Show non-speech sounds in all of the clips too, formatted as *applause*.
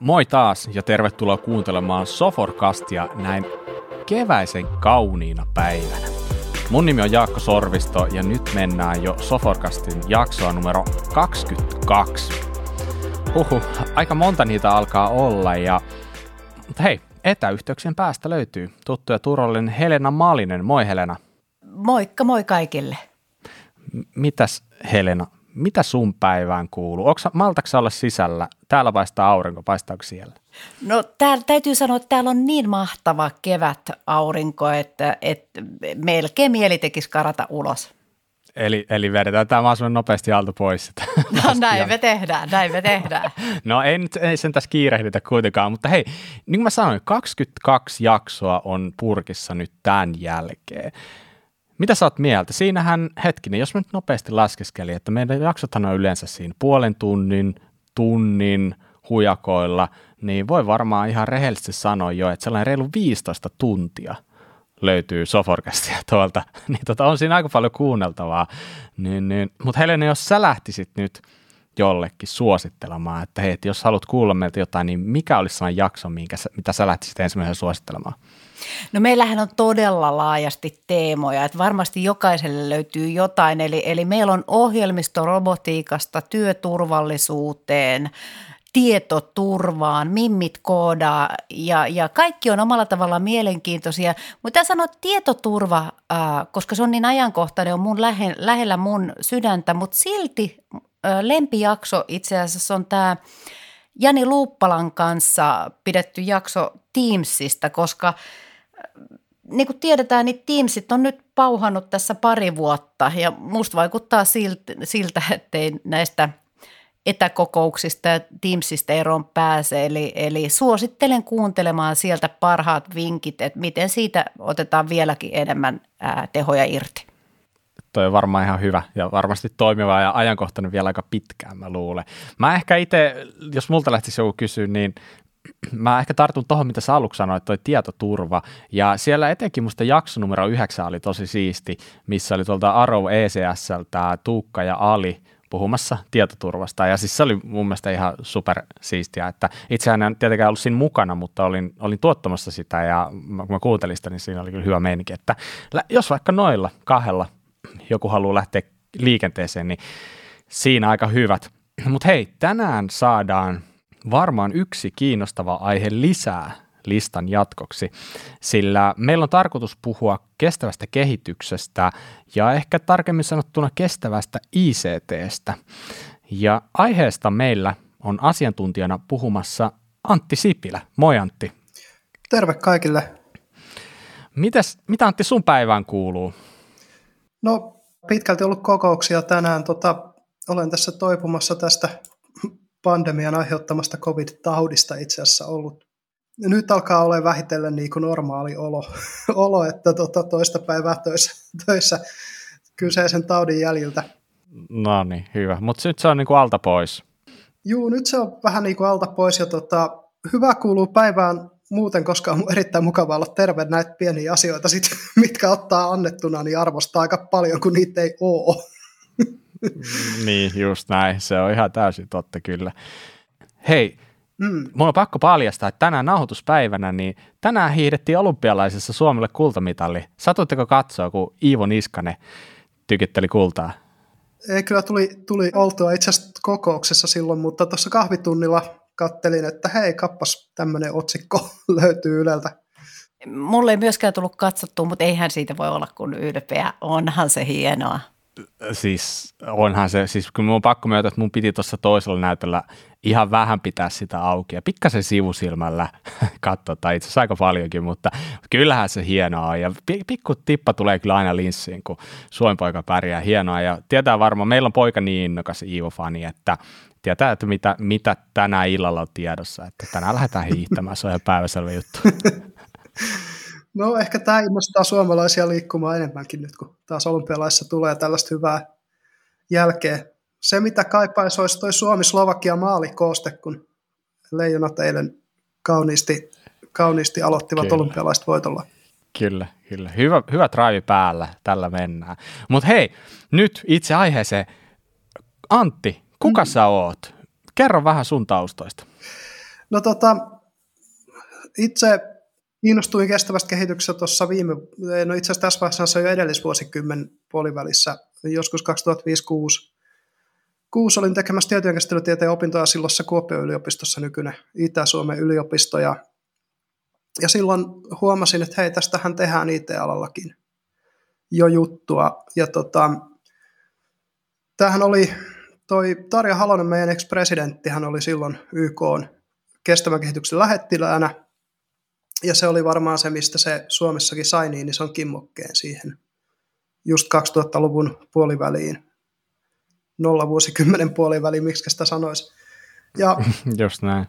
Moi taas ja tervetuloa kuuntelemaan Soforkastia näin keväisen kauniina päivänä. Mun nimi on Jaakko Sorvisto ja nyt mennään jo Soforkastin jaksoa numero 22. Huhu, aika monta niitä alkaa olla ja mutta hei, etäyhteyksien päästä löytyy tuttu ja turvallinen Helena Malinen. Moi Helena. Moikka moi kaikille. Mitäs Helena, mitä sun päivään kuuluu? Onko maltaksa olla sisällä? Täällä paistaa aurinko, paistaako siellä? No täällä täytyy sanoa, että täällä on niin mahtava kevät aurinko, että, että melkein mieli tekisi karata ulos. Eli, eli vedetään tämä mahdollisimman nopeasti alta pois. *laughs* No näin me tehdään, näin me tehdään. *laughs* no ei, nyt, ei sen tässä kiirehditä kuitenkaan, mutta hei, niin kuin mä sanoin, 22 jaksoa on purkissa nyt tämän jälkeen. Mitä sä oot mieltä? Siinähän hetkinen, jos mä nyt nopeasti laskeskelin, että meidän jaksothan on yleensä siinä puolen tunnin, tunnin hujakoilla, niin voi varmaan ihan rehellisesti sanoa jo, että sellainen reilu 15 tuntia löytyy Soforkastia *laughs* tuolta, niin tota, on siinä aika paljon kuunneltavaa. Niin, niin. Mutta Helena, jos sä lähtisit nyt jollekin suosittelemaan, että hei, että jos haluat kuulla meiltä jotain, niin mikä olisi sellainen jakso, minkä, mitä sä lähtisit ensimmäisenä suosittelemaan? No meillähän on todella laajasti teemoja, että varmasti jokaiselle löytyy jotain. Eli, eli meillä on ohjelmisto robotiikasta työturvallisuuteen, tietoturvaan, mimmit koodaa ja, ja kaikki on omalla tavalla mielenkiintoisia. Mutta sanoa tietoturva, äh, koska se on niin ajankohtainen, on mun lähe, lähellä mun sydäntä, mutta silti lempijakso itse asiassa on tämä Jani Luuppalan kanssa pidetty jakso Teamsista, koska – niin kuin tiedetään, niin Teamsit on nyt pauhannut tässä pari vuotta ja musta vaikuttaa siltä, siltä ettei näistä etäkokouksista ja Teamsista eroon pääse. Eli, eli suosittelen kuuntelemaan sieltä parhaat vinkit, että miten siitä otetaan vieläkin enemmän ää, tehoja irti. Toi on varmaan ihan hyvä ja varmasti toimiva ja ajankohtainen vielä aika pitkään, mä luulen. Mä ehkä itse, jos multa lähtisi joku kysyä, niin *clears throat* mä ehkä tartun tuohon, mitä sä aluksi sanoit, toi tietoturva. Ja siellä etenkin musta jakso numero yhdeksän oli tosi siisti, missä oli tuolta Arrow ECSltä Tuukka ja Ali puhumassa tietoturvasta. Ja siis se oli mun mielestä ihan super siistiä, että itsehän en tietenkään ollut siinä mukana, mutta olin, olin tuottamassa sitä ja kun mä kuuntelin sitä, niin siinä oli kyllä hyvä meininki, että jos vaikka noilla kahdella joku haluaa lähteä liikenteeseen, niin siinä aika hyvät. Mutta hei, tänään saadaan varmaan yksi kiinnostava aihe lisää listan jatkoksi, sillä meillä on tarkoitus puhua kestävästä kehityksestä ja ehkä tarkemmin sanottuna kestävästä ICTstä. Ja aiheesta meillä on asiantuntijana puhumassa Antti Sipilä. Moi Antti. Terve kaikille. Mitäs, mitä Antti sun päivään kuuluu? No pitkälti ollut kokouksia tänään. Tota, olen tässä toipumassa tästä pandemian aiheuttamasta covid-taudista itse asiassa ollut. Nyt alkaa olla vähitellen niin kuin normaali olo, *laughs* olo että tota, toista päivää töissä, *laughs* töissä kyseisen taudin jäljiltä. No niin, hyvä. Mutta nyt se on niin kuin alta pois. Juu, nyt se on vähän niin kuin alta pois ja tota, hyvä kuuluu päivään muuten, koska on erittäin mukava olla terve näitä pieniä asioita, sit, *laughs* mitkä ottaa annettuna, niin arvostaa aika paljon, kun niitä ei ole. *laughs* niin, just näin. Se on ihan täysin totta kyllä. Hei, mm. mulla on pakko paljastaa, että tänään nauhoituspäivänä, niin tänään hiihdettiin olympialaisessa Suomelle kultamitali. Satuitteko katsoa, kun Iivo Niskanen tykitteli kultaa? Ei, kyllä tuli, tuli oltua itse asiassa kokouksessa silloin, mutta tuossa kahvitunnilla kattelin, että hei, kappas tämmöinen otsikko *laughs* löytyy Yleltä. Mulle ei myöskään tullut katsottua, mutta eihän siitä voi olla kuin ylpeä. Onhan se hienoa siis onhan se, siis kun mun on pakko myötä, että mun piti tuossa toisella näytöllä ihan vähän pitää sitä auki ja pikkasen sivusilmällä *laughs* katsoa, tai itse asiassa aika paljonkin, mutta kyllähän se hienoa on ja pikku tippa tulee kyllä aina linssiin, kun Suomen poika pärjää hienoa ja tietää varmaan, meillä on poika niin innokas Iivo-fani, että tietää, että mitä, mitä tänä illalla on tiedossa, että tänään lähdetään hiihtämään, se on ihan päiväselvä juttu. *laughs* No ehkä tämä innostaa suomalaisia liikkumaan enemmänkin nyt, kun taas olympialaissa tulee tällaista hyvää jälkeä. Se, mitä kaipaisi, olisi toi Suomi-Slovakia maalikooste, kun leijonat eilen kauniisti, kauniisti aloittivat kyllä. olympialaista voitolla. Kyllä, kyllä. Hyvä, hyvä drive päällä, tällä mennään. Mutta hei, nyt itse aiheeseen. Antti, kuka mm. sä oot? Kerro vähän sun taustoista. No tota, itse innostuin kestävästä kehityksestä tuossa viime, no itse asiassa tässä vaiheessa jo edellisvuosikymmen puolivälissä, joskus 2005-2006. Kuusi olin tekemässä tietojenkäsittelytieteen opintoja silloissa Kuopion yliopistossa, nykyinen Itä-Suomen yliopisto, ja, ja silloin huomasin, että hei, tästähän tehdään IT-alallakin jo juttua, ja tota, tämähän oli, toi Tarja Halonen, meidän ex-presidentti, hän oli silloin YK kestävän kehityksen lähettiläänä, ja se oli varmaan se, mistä se Suomessakin sai niin ison kimmokkeen siihen just 2000-luvun puoliväliin, nolla vuosikymmenen puoliväliin, miksi sitä sanoisi. Ja *laughs* just näin.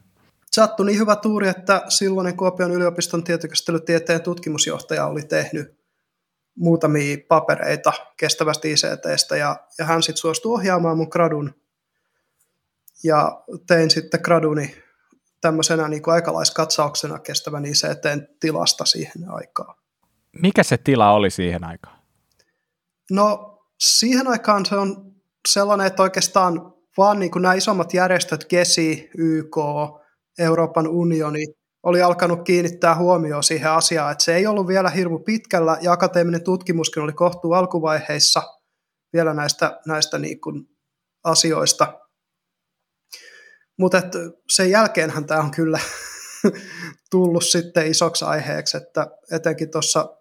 Sattui niin hyvä tuuri, että silloinen Kuopion yliopiston tietokäsittelytieteen tutkimusjohtaja oli tehnyt muutamia papereita kestävästi ICTstä ja, ja hän sitten suostui ohjaamaan mun gradun ja tein sitten graduni tämmöisenä niin kuin aikalaiskatsauksena kestävän ICTn tilasta siihen aikaan. Mikä se tila oli siihen aikaan? No siihen aikaan se on sellainen, että oikeastaan vaan niin kuin nämä isommat järjestöt, GESI, YK, Euroopan unioni, oli alkanut kiinnittää huomioon siihen asiaan, että se ei ollut vielä hirmu pitkällä, ja akateeminen tutkimuskin oli kohtuu alkuvaiheissa vielä näistä, näistä niin kuin asioista. Mutta sen jälkeenhän tämä on kyllä *laughs* tullut sitten isoksi aiheeksi, että etenkin tuossa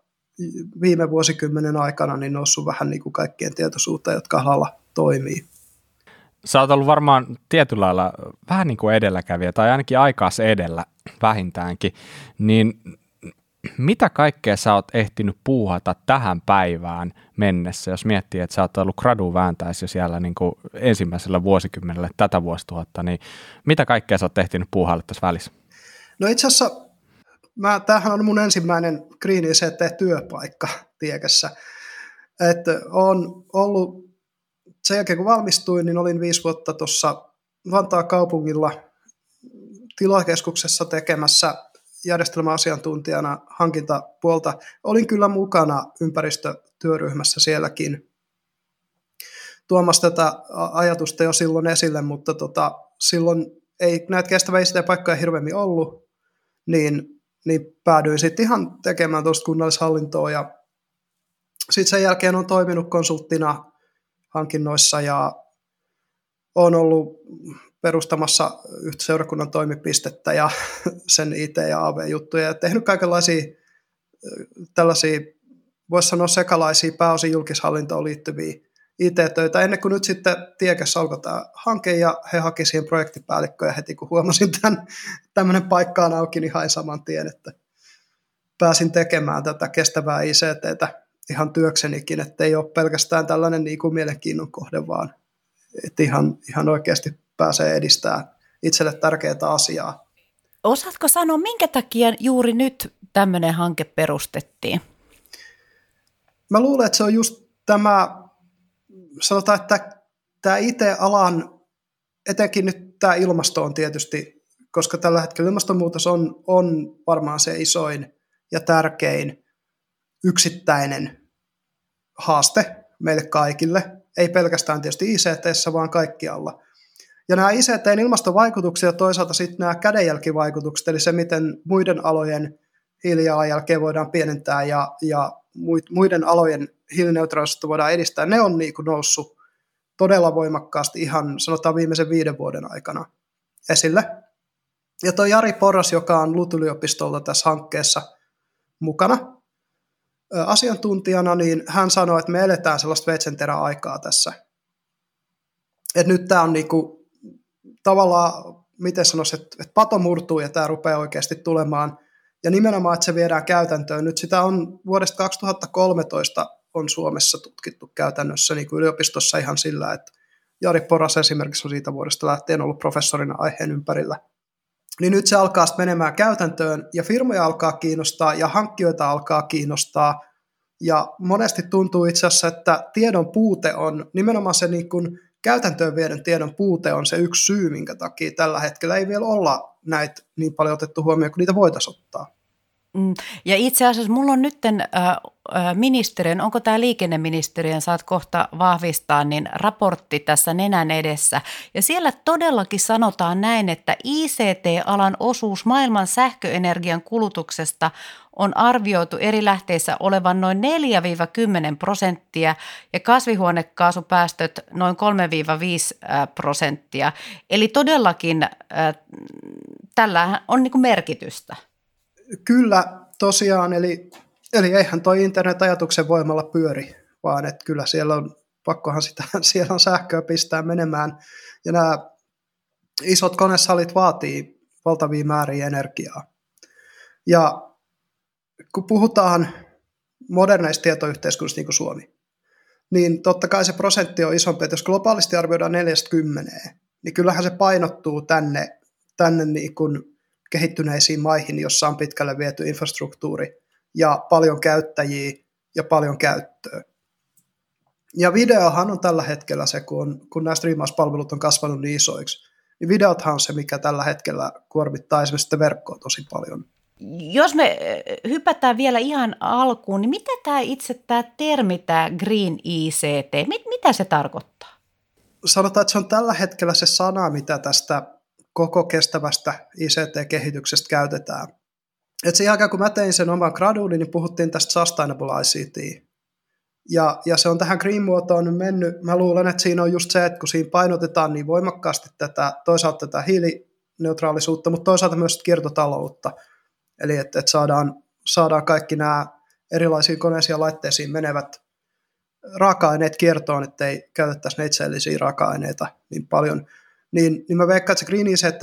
viime vuosikymmenen aikana niin noussut vähän niin kuin kaikkien tietoisuutta, jotka alalla toimii. Sä oot ollut varmaan tietyllä lailla vähän niin kuin edelläkävijä, tai ainakin aikaas edellä vähintäänkin, niin mitä kaikkea sä oot ehtinyt puuhata tähän päivään mennessä, jos miettii, että sä oot ollut gradu vääntäisi jo siellä niin kuin ensimmäisellä vuosikymmenellä tätä vuosituhatta, niin mitä kaikkea sä oot ehtinyt puuhailla tässä välissä? No itse asiassa mä, tämähän on mun ensimmäinen Green ICT-työpaikka tiekessä. Että on ollut, sen jälkeen kun valmistuin, niin olin viisi vuotta tuossa Vantaan kaupungilla tilakeskuksessa tekemässä järjestelmäasiantuntijana hankintapuolta. Olin kyllä mukana ympäristötyöryhmässä sielläkin tuomassa tätä ajatusta jo silloin esille, mutta tota, silloin ei näitä kestävä paikkoja hirveämmin ollut, niin, niin päädyin sitten ihan tekemään tuosta kunnallishallintoa ja sitten sen jälkeen on toiminut konsulttina hankinnoissa ja on ollut perustamassa yhtä seurakunnan toimipistettä ja *laughs* sen IT- ja AV-juttuja ja tehnyt kaikenlaisia tällaisia, voisi sanoa sekalaisia pääosin julkishallintoon liittyviä IT-töitä, ennen kuin nyt sitten Tiekessä alkoi tämä hanke ja he haki siihen projektipäällikköä heti, kun huomasin tämän, tämmöinen paikkaan auki, niin hain saman tien, että pääsin tekemään tätä kestävää ICTtä ihan työksenikin, että ei ole pelkästään tällainen niin kuin mielenkiinnon kohde, vaan että ihan, ihan oikeasti pääsee edistämään itselle tärkeää asiaa. Osaatko sanoa, minkä takia juuri nyt tämmöinen hanke perustettiin? Mä luulen, että se on just tämä, sanotaan, että tämä IT-alan, etenkin nyt tämä ilmasto on tietysti, koska tällä hetkellä ilmastonmuutos on, on varmaan se isoin ja tärkein yksittäinen haaste meille kaikille, ei pelkästään tietysti ICT, vaan kaikkialla. Ja nämä ICTn ilmastovaikutuksia ja toisaalta sitten nämä kädenjälkivaikutukset, eli se, miten muiden alojen hiilijalanjälkeä voidaan pienentää ja, ja muiden alojen hiilineutraalisuutta voidaan edistää, ne on niin kuin noussut todella voimakkaasti ihan sanotaan viimeisen viiden vuoden aikana esille. Ja tuo Jari Porras, joka on LUT-yliopistolta tässä hankkeessa mukana asiantuntijana, niin hän sanoi, että me eletään sellaista veitsenterä-aikaa tässä. Että nyt tämä on niinku tavallaan, miten sanoisi, että, että pato murtuu ja tämä rupeaa oikeasti tulemaan. Ja nimenomaan, että se viedään käytäntöön. Nyt sitä on vuodesta 2013 on Suomessa tutkittu käytännössä niin kuin yliopistossa ihan sillä, että Jari Poras esimerkiksi on siitä vuodesta lähtien ollut professorina aiheen ympärillä. Niin nyt se alkaa menemään käytäntöön ja firmoja alkaa kiinnostaa ja hankkijoita alkaa kiinnostaa. Ja monesti tuntuu itse asiassa, että tiedon puute on nimenomaan se niin kuin käytäntöön viedyn tiedon puute on se yksi syy, minkä takia tällä hetkellä ei vielä olla näitä niin paljon otettu huomioon kuin niitä voitaisiin ottaa. Mm. Ja itse asiassa mulla on nyt ministeriön, onko tämä liikenneministeriön, saat kohta vahvistaa, niin raportti tässä nenän edessä. Ja siellä todellakin sanotaan näin, että ICT-alan osuus maailman sähköenergian kulutuksesta on arvioitu eri lähteissä olevan noin 4-10 prosenttia ja kasvihuonekaasupäästöt noin 3-5 prosenttia. Eli todellakin äh, tällä on niin merkitystä. Kyllä, tosiaan, eli, eli eihän toi internet ajatuksen voimalla pyöri, vaan että kyllä siellä on, pakkohan sitä, *laughs* siellä on sähköä pistää menemään, ja nämä isot konesalit vaatii valtavia määriä energiaa. Ja kun puhutaan moderneista tietoyhteiskunnista niin kuin Suomi, niin totta kai se prosentti on isompi, että jos globaalisti arvioidaan 40, niin kyllähän se painottuu tänne, tänne niin kuin kehittyneisiin maihin, jossa on pitkälle viety infrastruktuuri ja paljon käyttäjiä ja paljon käyttöä. Ja videohan on tällä hetkellä se, kun, kun nämä striimauspalvelut on kasvanut niin isoiksi, niin videothan on se, mikä tällä hetkellä kuormittaa esimerkiksi verkkoa tosi paljon. Jos me hypätään vielä ihan alkuun, niin mitä tämä itse tämä termi, tämä Green ICT, mit, mitä se tarkoittaa? Sanotaan, että se on tällä hetkellä se sana, mitä tästä koko kestävästä ICT-kehityksestä käytetään. Et siihen aikaan, kun mä tein sen oman graduuni, niin puhuttiin tästä Sustainable ICT. Ja, ja se on tähän green-muotoon mennyt. Mä luulen, että siinä on just se, että kun siinä painotetaan niin voimakkaasti tätä, toisaalta tätä hiilineutraalisuutta, mutta toisaalta myös kiertotaloutta. Eli että, että saadaan, saadaan kaikki nämä erilaisiin koneisiin ja laitteisiin menevät raaka-aineet kiertoon, ettei käytettäisi neitseellisiä raaka-aineita niin paljon – niin, niin mä veikkaan, että se Green ICT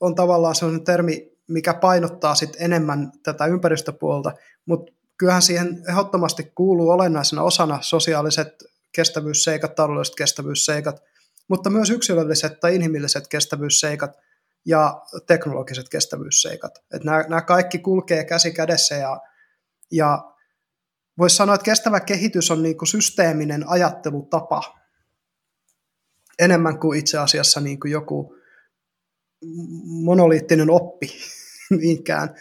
on tavallaan sellainen termi, mikä painottaa sit enemmän tätä ympäristöpuolta, mutta kyllähän siihen ehdottomasti kuuluu olennaisena osana sosiaaliset kestävyysseikat, taloudelliset kestävyysseikat, mutta myös yksilölliset tai inhimilliset kestävyysseikat ja teknologiset kestävyysseikat. Et nämä, nämä kaikki kulkee käsi kädessä ja, ja voisi sanoa, että kestävä kehitys on niin kuin systeeminen ajattelutapa, enemmän kuin itse asiassa niin kuin joku monoliittinen oppi *laughs* niinkään,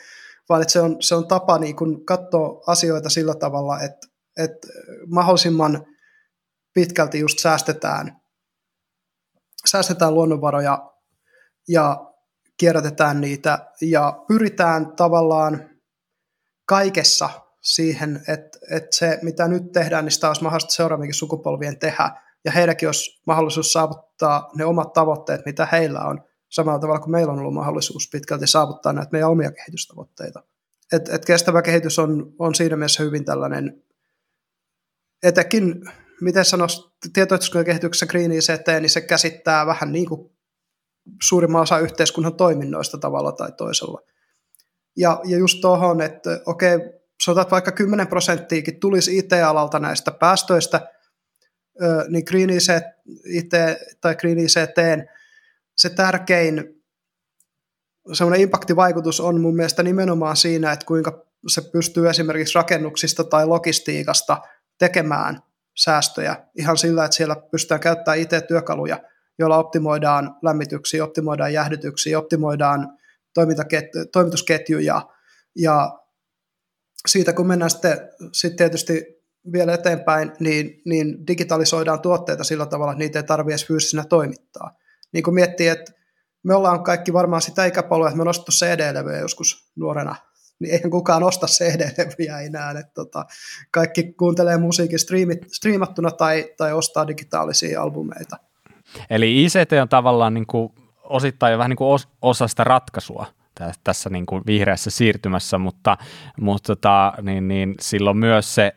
vaan että se on, se on tapa niin kuin katsoa asioita sillä tavalla, että, että mahdollisimman pitkälti just säästetään, säästetään luonnonvaroja ja kierrätetään niitä ja pyritään tavallaan kaikessa siihen, että, että se mitä nyt tehdään, niin sitä olisi mahdollista seuraavienkin sukupolvien tehdä ja heidänkin olisi mahdollisuus saavuttaa ne omat tavoitteet, mitä heillä on, samalla tavalla kuin meillä on ollut mahdollisuus pitkälti saavuttaa näitä meidän omia kehitystavoitteita. Et, et kestävä kehitys on, on siinä mielessä hyvin tällainen, etenkin, miten sanoisi, tietoyhteiskunnan kehityksessä Green ICT, niin se käsittää vähän niin kuin suurimman osa yhteiskunnan toiminnoista tavalla tai toisella. Ja, ja just tuohon, että okei, sanotaan, vaikka 10 prosenttiakin tulisi IT-alalta näistä päästöistä, niin Green IT, tai Green ICT, se tärkein semmoinen impaktivaikutus on mun mielestä nimenomaan siinä, että kuinka se pystyy esimerkiksi rakennuksista tai logistiikasta tekemään säästöjä ihan sillä, että siellä pystytään käyttämään IT-työkaluja, joilla optimoidaan lämmityksiä, optimoidaan jäähdytyksiä, optimoidaan toimitusketjuja. Ja siitä kun mennään sitten, sitten tietysti vielä eteenpäin, niin, niin digitalisoidaan tuotteita sillä tavalla, että niitä ei tarvitse edes fyysisenä toimittaa. Niin kun miettii, että me ollaan kaikki varmaan sitä ikäpolvea, että me on ostettu CD-levyjä joskus nuorena, niin eihän kukaan osta CD-levyjä enää. Että tota, kaikki kuuntelee musiikin striimit, striimattuna tai, tai ostaa digitaalisia albumeita. Eli ICT on tavallaan niin kuin osittain jo vähän niin kuin osa sitä ratkaisua tässä niin kuin vihreässä siirtymässä, mutta, mutta tota, niin, niin silloin myös se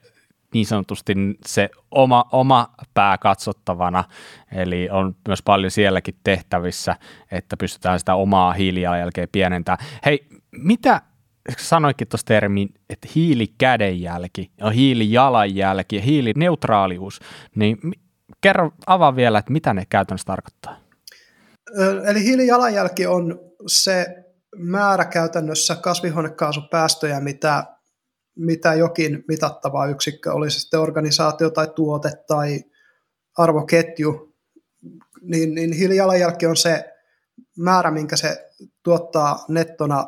niin sanotusti se oma, oma pää katsottavana, eli on myös paljon sielläkin tehtävissä, että pystytään sitä omaa hiilijalanjälkeä pienentämään. Hei, mitä sanoikin tuossa termin, että hiilikädenjälki ja hiilijalanjälki ja hiilineutraalius, niin kerro, avaa vielä, että mitä ne käytännössä tarkoittaa. Eli hiilijalanjälki on se määrä käytännössä kasvihuonekaasupäästöjä, mitä mitä jokin mitattava yksikkö, oli se sitten organisaatio tai tuote tai arvoketju, niin, niin hiilijalanjälki on se määrä, minkä se tuottaa nettona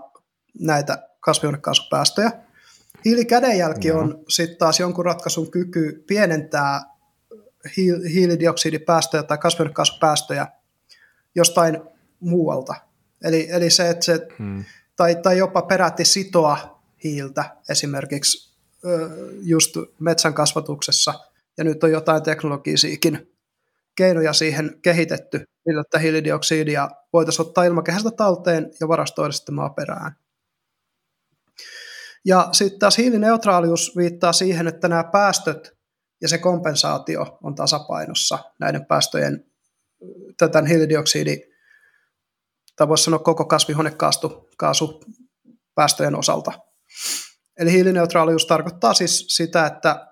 näitä kasvihuonekaasupäästöjä. Hiilikädenjälki Joo. on sitten taas jonkun ratkaisun kyky pienentää hiilidioksidipäästöjä tai kasvihuonekaasupäästöjä jostain muualta. Eli, eli se, että se, hmm. tai, tai jopa peräti sitoa hiiltä esimerkiksi just metsän kasvatuksessa, ja nyt on jotain teknologisiakin keinoja siihen kehitetty, millä että hiilidioksidia voitaisiin ottaa ilmakehästä talteen ja varastoida sitten maaperään. Ja sitten taas hiilineutraalius viittaa siihen, että nämä päästöt ja se kompensaatio on tasapainossa näiden päästöjen, tätä hiilidioksidi, tai voisi sanoa koko kasvihuonekaasupäästöjen osalta. Eli hiilineutraalius tarkoittaa siis sitä, että,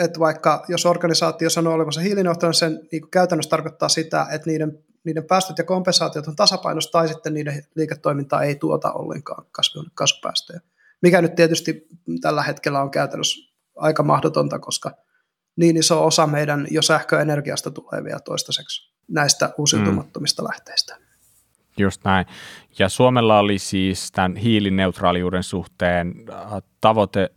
että vaikka jos organisaatio sanoo olevansa hiilineutraalinen, sen niin käytännössä tarkoittaa sitä, että niiden, niiden päästöt ja kompensaatiot on tasapainossa tai sitten niiden liiketoiminta ei tuota ollenkaan kasvihuonekaasupäästöjä. Mikä nyt tietysti tällä hetkellä on käytännössä aika mahdotonta, koska niin iso osa meidän jo sähköenergiasta tulee vielä toistaiseksi näistä uusiutumattomista mm. lähteistä. Just näin. Ja Suomella oli siis tämän hiilineutraaliuden suhteen äh, tavoite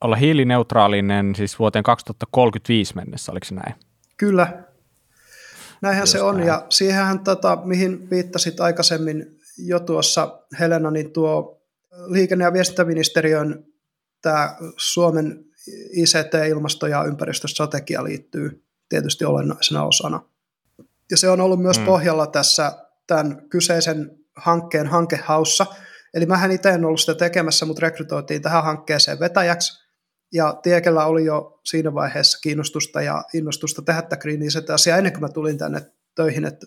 olla hiilineutraalinen siis vuoteen 2035 mennessä, oliko se näin? Kyllä. Näinhän Just se on, näin. ja siihenhän, tota, mihin viittasit aikaisemmin jo tuossa Helena, niin tuo liikenne- ja viestintäministeriön tämä Suomen ICT, ilmasto- ja ympäristöstrategia liittyy tietysti olennaisena osana. Ja se on ollut myös mm. pohjalla tässä tämän kyseisen hankkeen hankehaussa. Eli mähän itse en ollut sitä tekemässä, mutta rekrytoitiin tähän hankkeeseen vetäjäksi. Ja Tiekellä oli jo siinä vaiheessa kiinnostusta ja innostusta tehdä tätä Green asiaa ennen kuin mä tulin tänne töihin, että,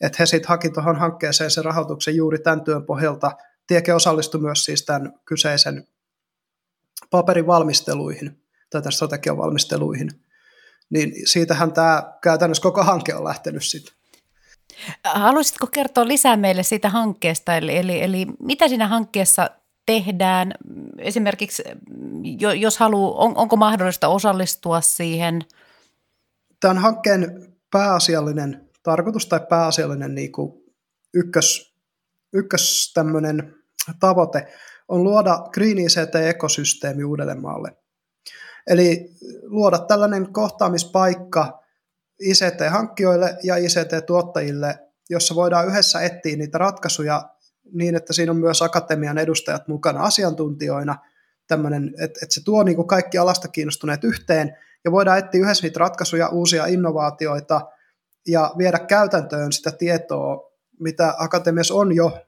että he sitten haki tuohon hankkeeseen sen rahoituksen juuri tämän työn pohjalta. Tieke osallistui myös siis tämän kyseisen paperin valmisteluihin tai tämän strategian valmisteluihin. Niin siitähän tämä käytännössä koko hanke on lähtenyt sitten. Haluaisitko kertoa lisää meille siitä hankkeesta, eli, eli, eli mitä siinä hankkeessa tehdään? Esimerkiksi jos haluaa, on, onko mahdollista osallistua siihen? Tämän hankkeen pääasiallinen tarkoitus tai pääasiallinen niin kuin ykkös, ykkös tavoite on luoda Green ICT-ekosysteemi Uudellemaalle. Eli luoda tällainen kohtaamispaikka ICT-hankkijoille ja ICT-tuottajille, jossa voidaan yhdessä etsiä niitä ratkaisuja niin, että siinä on myös akatemian edustajat mukana asiantuntijoina, tämmöinen, että, että se tuo niin kuin kaikki alasta kiinnostuneet yhteen, ja voidaan etsiä yhdessä niitä ratkaisuja, uusia innovaatioita, ja viedä käytäntöön sitä tietoa, mitä akatemiassa on jo,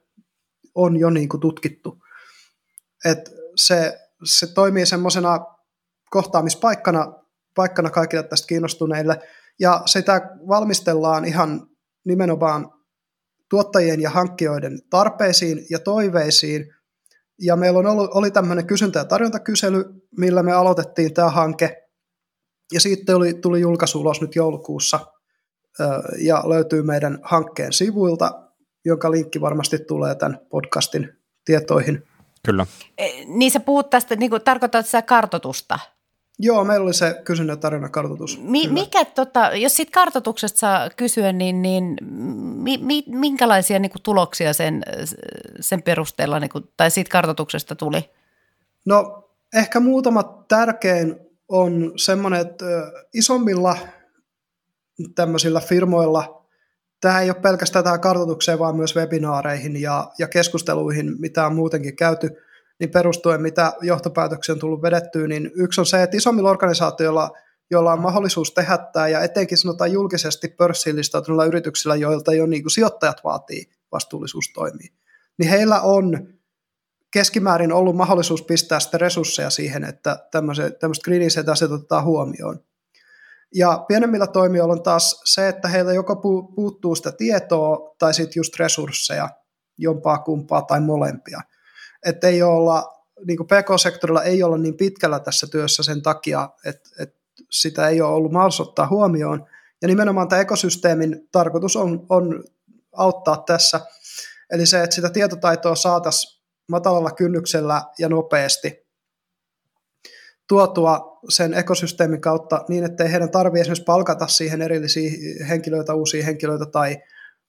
on jo niin kuin tutkittu. Et se, se toimii semmoisena kohtaamispaikkana paikkana kaikille tästä kiinnostuneille, ja sitä valmistellaan ihan nimenomaan tuottajien ja hankkijoiden tarpeisiin ja toiveisiin. Ja meillä on ollut, oli tämmöinen kysyntä- ja tarjontakysely, millä me aloitettiin tämä hanke. Ja sitten oli, tuli julkaisu ulos nyt joulukuussa ja löytyy meidän hankkeen sivuilta, jonka linkki varmasti tulee tämän podcastin tietoihin. Kyllä. E, niin sä puhut tästä, niin kuin, tarkoitat sä kartotusta? Joo, meillä oli se kysynnän kartoitus. Mi- mikä, tota, jos siitä kartoituksesta saa kysyä, niin, niin mi- mi- minkälaisia niin kuin, tuloksia sen, sen perusteella niin kuin, tai siitä kartoituksesta tuli? No ehkä muutama tärkein on semmoinen, että isommilla tämmöisillä firmoilla, tämä ei ole pelkästään tähän kartoitukseen, vaan myös webinaareihin ja, ja keskusteluihin, mitä on muutenkin käyty – niin perustuen mitä johtopäätöksiä on tullut vedettyä, niin yksi on se, että isommilla organisaatioilla, joilla on mahdollisuus tehdä tämä, ja etenkin sanotaan julkisesti pörssiin listautuneilla yrityksillä, joilta jo niin kuin sijoittajat vaatii vastuullisuustoimia, niin heillä on keskimäärin ollut mahdollisuus pistää sitä resursseja siihen, että tämmöiset greenisät asiat otetaan huomioon. Ja pienemmillä toimijoilla on taas se, että heillä joko puuttuu sitä tietoa tai sitten just resursseja, jompaa kumpaa tai molempia että ei olla, niin kuin PK-sektorilla ei olla niin pitkällä tässä työssä sen takia, että, että sitä ei ole ollut mahdollista ottaa huomioon. Ja nimenomaan tämä ekosysteemin tarkoitus on, on auttaa tässä. Eli se, että sitä tietotaitoa saataisiin matalalla kynnyksellä ja nopeasti tuotua sen ekosysteemin kautta niin, että ei heidän tarvitse esimerkiksi palkata siihen erillisiä henkilöitä, uusia henkilöitä tai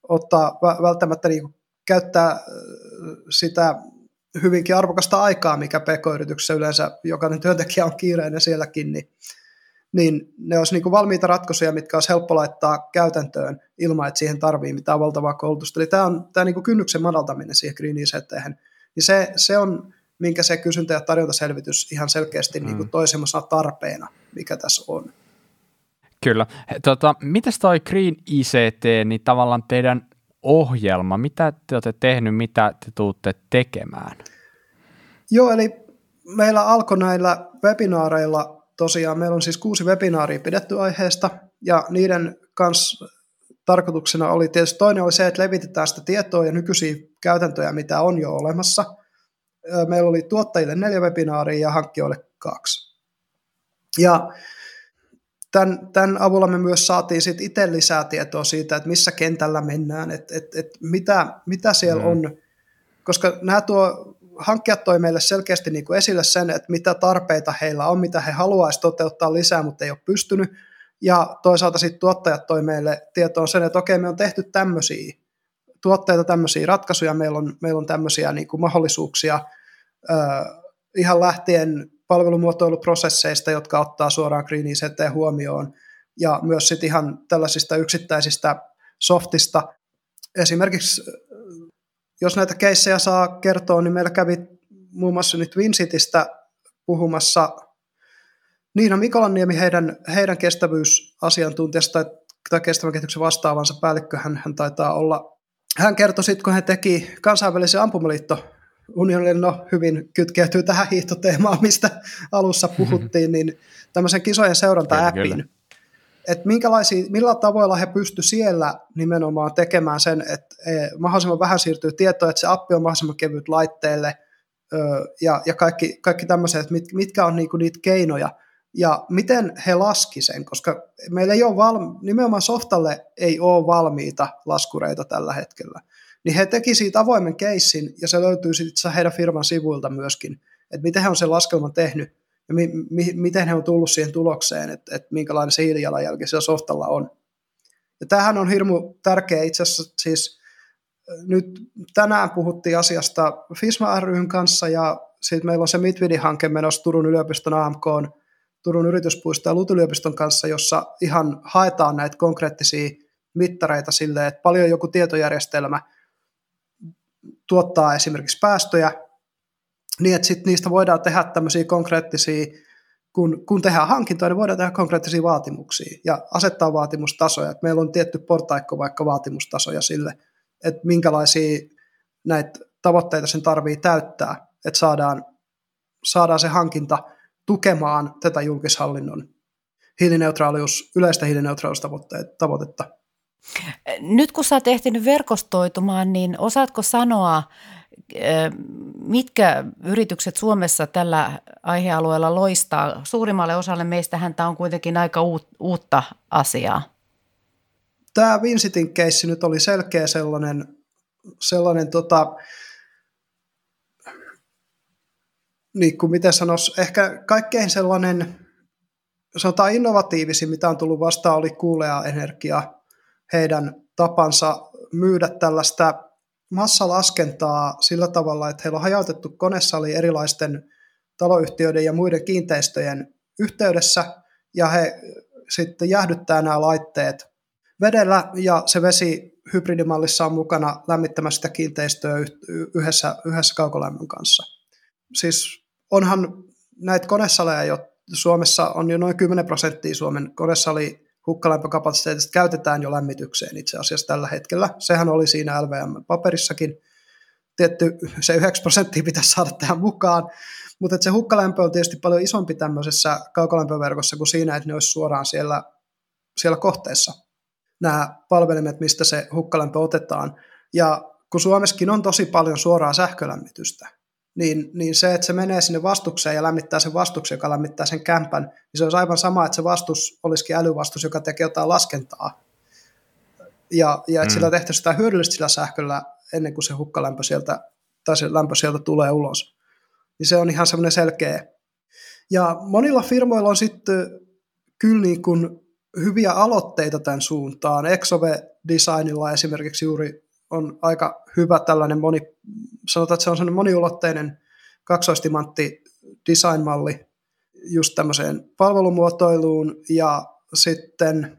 ottaa välttämättä niin käyttää sitä hyvinkin arvokasta aikaa, mikä pk-yrityksessä yleensä jokainen työntekijä on kiireinen sielläkin, niin, niin ne olisi niin kuin valmiita ratkaisuja, mitkä olisi helppo laittaa käytäntöön ilman, että siihen tarvii mitään valtavaa koulutusta. Eli tämä on tämä niin kuin kynnyksen madaltaminen siihen green niin se, se on minkä se kysyntä- ja tarjontaselvitys ihan selkeästi mm. niin kuin toi semmoisena tarpeena, mikä tässä on. Kyllä. Tota, mitäs toi Green ICT, niin tavallaan teidän ohjelma, mitä te olette tehnyt, mitä te tuutte tekemään? Joo, eli meillä alkoi näillä webinaareilla, tosiaan meillä on siis kuusi webinaaria pidetty aiheesta, ja niiden kanssa tarkoituksena oli tietysti toinen oli se, että levitetään sitä tietoa ja nykyisiä käytäntöjä, mitä on jo olemassa. Meillä oli tuottajille neljä webinaaria ja hankkijoille kaksi. Ja tämän, tämän avulla me myös saatiin sit itse lisää tietoa siitä, että missä kentällä mennään, että että että mitä, mitä siellä mm. on, koska nämä tuo hankkijat toi meille selkeästi niin kuin esille sen, että mitä tarpeita heillä on, mitä he haluaisivat toteuttaa lisää, mutta ei ole pystynyt, ja toisaalta sitten tuottajat toi meille tietoa sen, että okei, me on tehty tämmöisiä tuotteita, tämmöisiä ratkaisuja, meillä on, meillä on tämmöisiä niin kuin mahdollisuuksia, äh, ihan lähtien palvelumuotoiluprosesseista, jotka ottaa suoraan Green ICT huomioon, ja myös sitten ihan tällaisista yksittäisistä softista. Esimerkiksi jos näitä keissejä saa kertoa, niin meillä kävi muun muassa nyt Vincitistä puhumassa Niina Mikolanniemi, heidän, heidän kestävyysasiantuntijasta tai kestävän kehityksen vastaavansa päällikkö, hän, hän taitaa olla. Hän kertoi sitten, kun he teki kansainvälisen ampumaliitto unionille no, hyvin kytkeytyy tähän hiihtoteemaan, mistä alussa puhuttiin, niin tämmöisen kisojen seuranta-appin. Että minkälaisia, millä tavoilla he pysty siellä nimenomaan tekemään sen, että mahdollisimman vähän siirtyy tietoa, että se appi on mahdollisimman kevyt laitteelle ja, ja kaikki, kaikki tämmöiset, että mit, mitkä on niinku niitä keinoja. Ja miten he laski sen, koska meillä ei ole valmi, nimenomaan softalle ei ole valmiita laskureita tällä hetkellä niin he teki siitä avoimen keissin, ja se löytyy sitten heidän firman sivuilta myöskin, että miten he on sen laskelman tehnyt, ja mi- mi- miten he on tullut siihen tulokseen, että, että minkälainen se hiilijalanjälki siellä softalla on. Ja tämähän on hirmu tärkeä itse asiassa siis nyt tänään puhuttiin asiasta FISMA ryn kanssa ja sitten meillä on se Mitvidi-hanke menossa Turun yliopiston AMK, Turun yrityspuisto ja LUT-yliopiston kanssa, jossa ihan haetaan näitä konkreettisia mittareita sille, että paljon joku tietojärjestelmä tuottaa esimerkiksi päästöjä, niin että sit niistä voidaan tehdä tämmöisiä konkreettisia, kun, kun tehdään hankintoja, niin voidaan tehdä konkreettisia vaatimuksia ja asettaa vaatimustasoja. Et meillä on tietty portaikko vaikka vaatimustasoja sille, että minkälaisia näitä tavoitteita sen tarvii täyttää, että saadaan, saadaan se hankinta tukemaan tätä julkishallinnon hiilineutraalius, yleistä hiilineutraaliustavoitetta. Nyt kun sä oot ehtinyt verkostoitumaan, niin osaatko sanoa, mitkä yritykset Suomessa tällä aihealueella loistaa? Suurimmalle osalle meistähän tämä on kuitenkin aika uutta asiaa. Tämä Vincitin keissi nyt oli selkeä sellainen, sellainen tota, niin kuin miten sanoisi, ehkä kaikkein sellainen, sanotaan innovatiivisin, mitä on tullut vastaan, oli kuulea energia heidän tapansa myydä tällaista massalaskentaa sillä tavalla, että heillä on hajautettu konesali erilaisten taloyhtiöiden ja muiden kiinteistöjen yhteydessä, ja he sitten jäähdyttää nämä laitteet vedellä, ja se vesi hybridimallissa on mukana lämmittämässä sitä kiinteistöä yhdessä, yhdessä kaukolämmön kanssa. Siis onhan näitä konesaleja jo Suomessa on jo noin 10 prosenttia Suomen konesali hukkalämpökapasiteetista käytetään jo lämmitykseen itse asiassa tällä hetkellä. Sehän oli siinä LVM-paperissakin. Tietty se 9 prosenttia pitäisi saada tähän mukaan, mutta se hukkalämpö on tietysti paljon isompi tämmöisessä kaukolämpöverkossa kuin siinä, että ne olisi suoraan siellä, siellä kohteessa nämä palvelimet, mistä se hukkalämpö otetaan. Ja kun Suomessakin on tosi paljon suoraa sähkölämmitystä, niin, niin se, että se menee sinne vastukseen ja lämmittää sen vastuksen, joka lämmittää sen kämpän, niin se olisi aivan sama, että se vastus olisikin älyvastus, joka tekee jotain laskentaa. Ja, ja että mm. sillä tehtäisiin sitä hyödyllistä sillä sähköllä ennen kuin se hukkalämpö sieltä, tai se lämpö sieltä tulee ulos. Niin se on ihan semmoinen selkeä. Ja monilla firmoilla on sitten kyllä niin kuin hyviä aloitteita tämän suuntaan. Exove Designilla esimerkiksi juuri on aika hyvä tällainen moni sanotaan, että se on sellainen moniulotteinen kaksoistimantti designmalli just tämmöiseen palvelumuotoiluun ja sitten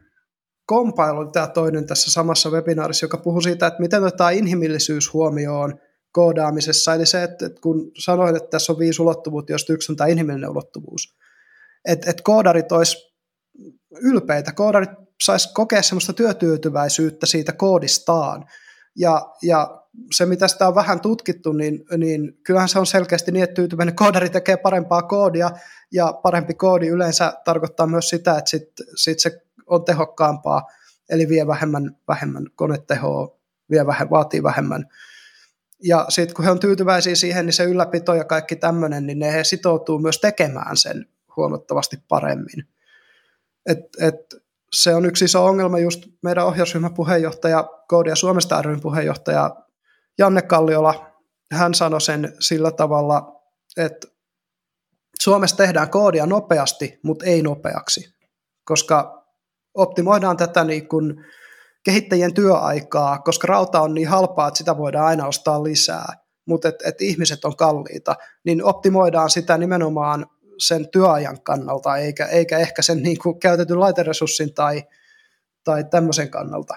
Compile oli tämä toinen tässä samassa webinaarissa, joka puhuu siitä, että miten otetaan inhimillisyys huomioon koodaamisessa. Eli se, että kun sanoin, että tässä on viisi ulottuvuutta, josta yksi on tämä inhimillinen ulottuvuus. Että et koodarit olisi ylpeitä, koodarit saisi kokea semmoista työtyytyväisyyttä siitä koodistaan. Ja, ja se, mitä sitä on vähän tutkittu, niin, niin kyllähän se on selkeästi niin, että tyytyväinen koodari tekee parempaa koodia, ja parempi koodi yleensä tarkoittaa myös sitä, että sit, sit se on tehokkaampaa, eli vie vähemmän, vähemmän konetehoa, vie vähemmän, vaatii vähemmän. Ja sitten kun he on tyytyväisiä siihen, niin se ylläpito ja kaikki tämmöinen, niin ne he sitoutuu myös tekemään sen huomattavasti paremmin. Et, et se on yksi iso ongelma just meidän ohjausryhmän puheenjohtaja, Koodia Suomesta ryn puheenjohtaja Janne Kalliola, hän sanoi sen sillä tavalla, että Suomessa tehdään koodia nopeasti, mutta ei nopeaksi, koska optimoidaan tätä niin kuin kehittäjien työaikaa, koska rauta on niin halpaa, että sitä voidaan aina ostaa lisää, mutta et, et ihmiset on kalliita, niin optimoidaan sitä nimenomaan sen työajan kannalta, eikä, eikä ehkä sen niin kuin käytetyn laiteresurssin tai, tai tämmöisen kannalta.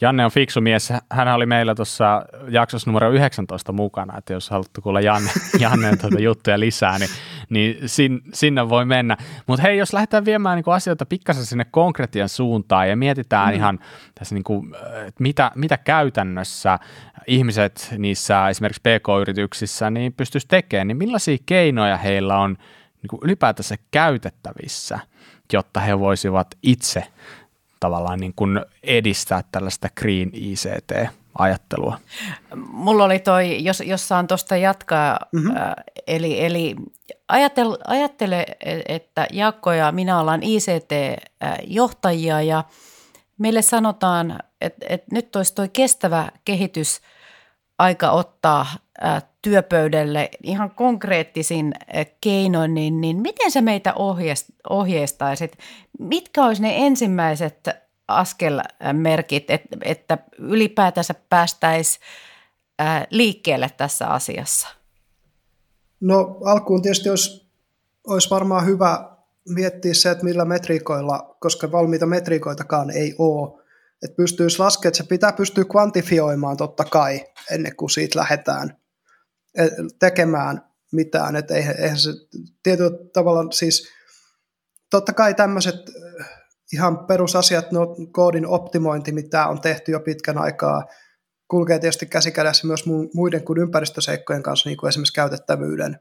Janne on fiksu mies. Hän oli meillä tuossa jaksossa numero 19 mukana, että jos haluatte kuulla Janne, *laughs* Janne tuota juttuja lisää, niin, niin sin, sinne voi mennä. Mutta hei, jos lähdetään viemään niin asioita pikkasen sinne konkretian suuntaan ja mietitään mm. ihan tässä, niin kuin, että mitä, mitä käytännössä ihmiset niissä esimerkiksi PK-yrityksissä niin pystyisi tekemään, niin millaisia keinoja heillä on niin kuin ylipäätänsä käytettävissä, jotta he voisivat itse tavallaan niin kuin edistää tällaista green ICT-ajattelua. Mulla oli toi, jos, jos saan tuosta jatkaa, mm-hmm. äh, eli, eli ajattele, ajattele, että Jaakko ja minä ollaan ICT-johtajia ja meille sanotaan, että, että nyt olisi tuo kestävä kehitys aika ottaa äh, työpöydälle ihan konkreettisin äh, keinoin, niin, niin miten sä meitä ohjeistaisit? Mitkä olisi ne ensimmäiset askelmerkit, että, että ylipäätänsä päästäisiin liikkeelle tässä asiassa? No alkuun tietysti olisi, olisi varmaan hyvä miettiä se, että millä metriikoilla, koska valmiita metriikoitakaan ei ole, että pystyisi laskemaan, että se pitää pystyä kvantifioimaan totta kai ennen kuin siitä lähdetään tekemään mitään, että eihän se tietyllä tavalla siis, totta kai tämmöiset ihan perusasiat, no, koodin optimointi, mitä on tehty jo pitkän aikaa, kulkee tietysti käsikädessä myös muiden kuin ympäristöseikkojen kanssa, niin kuin esimerkiksi käytettävyyden.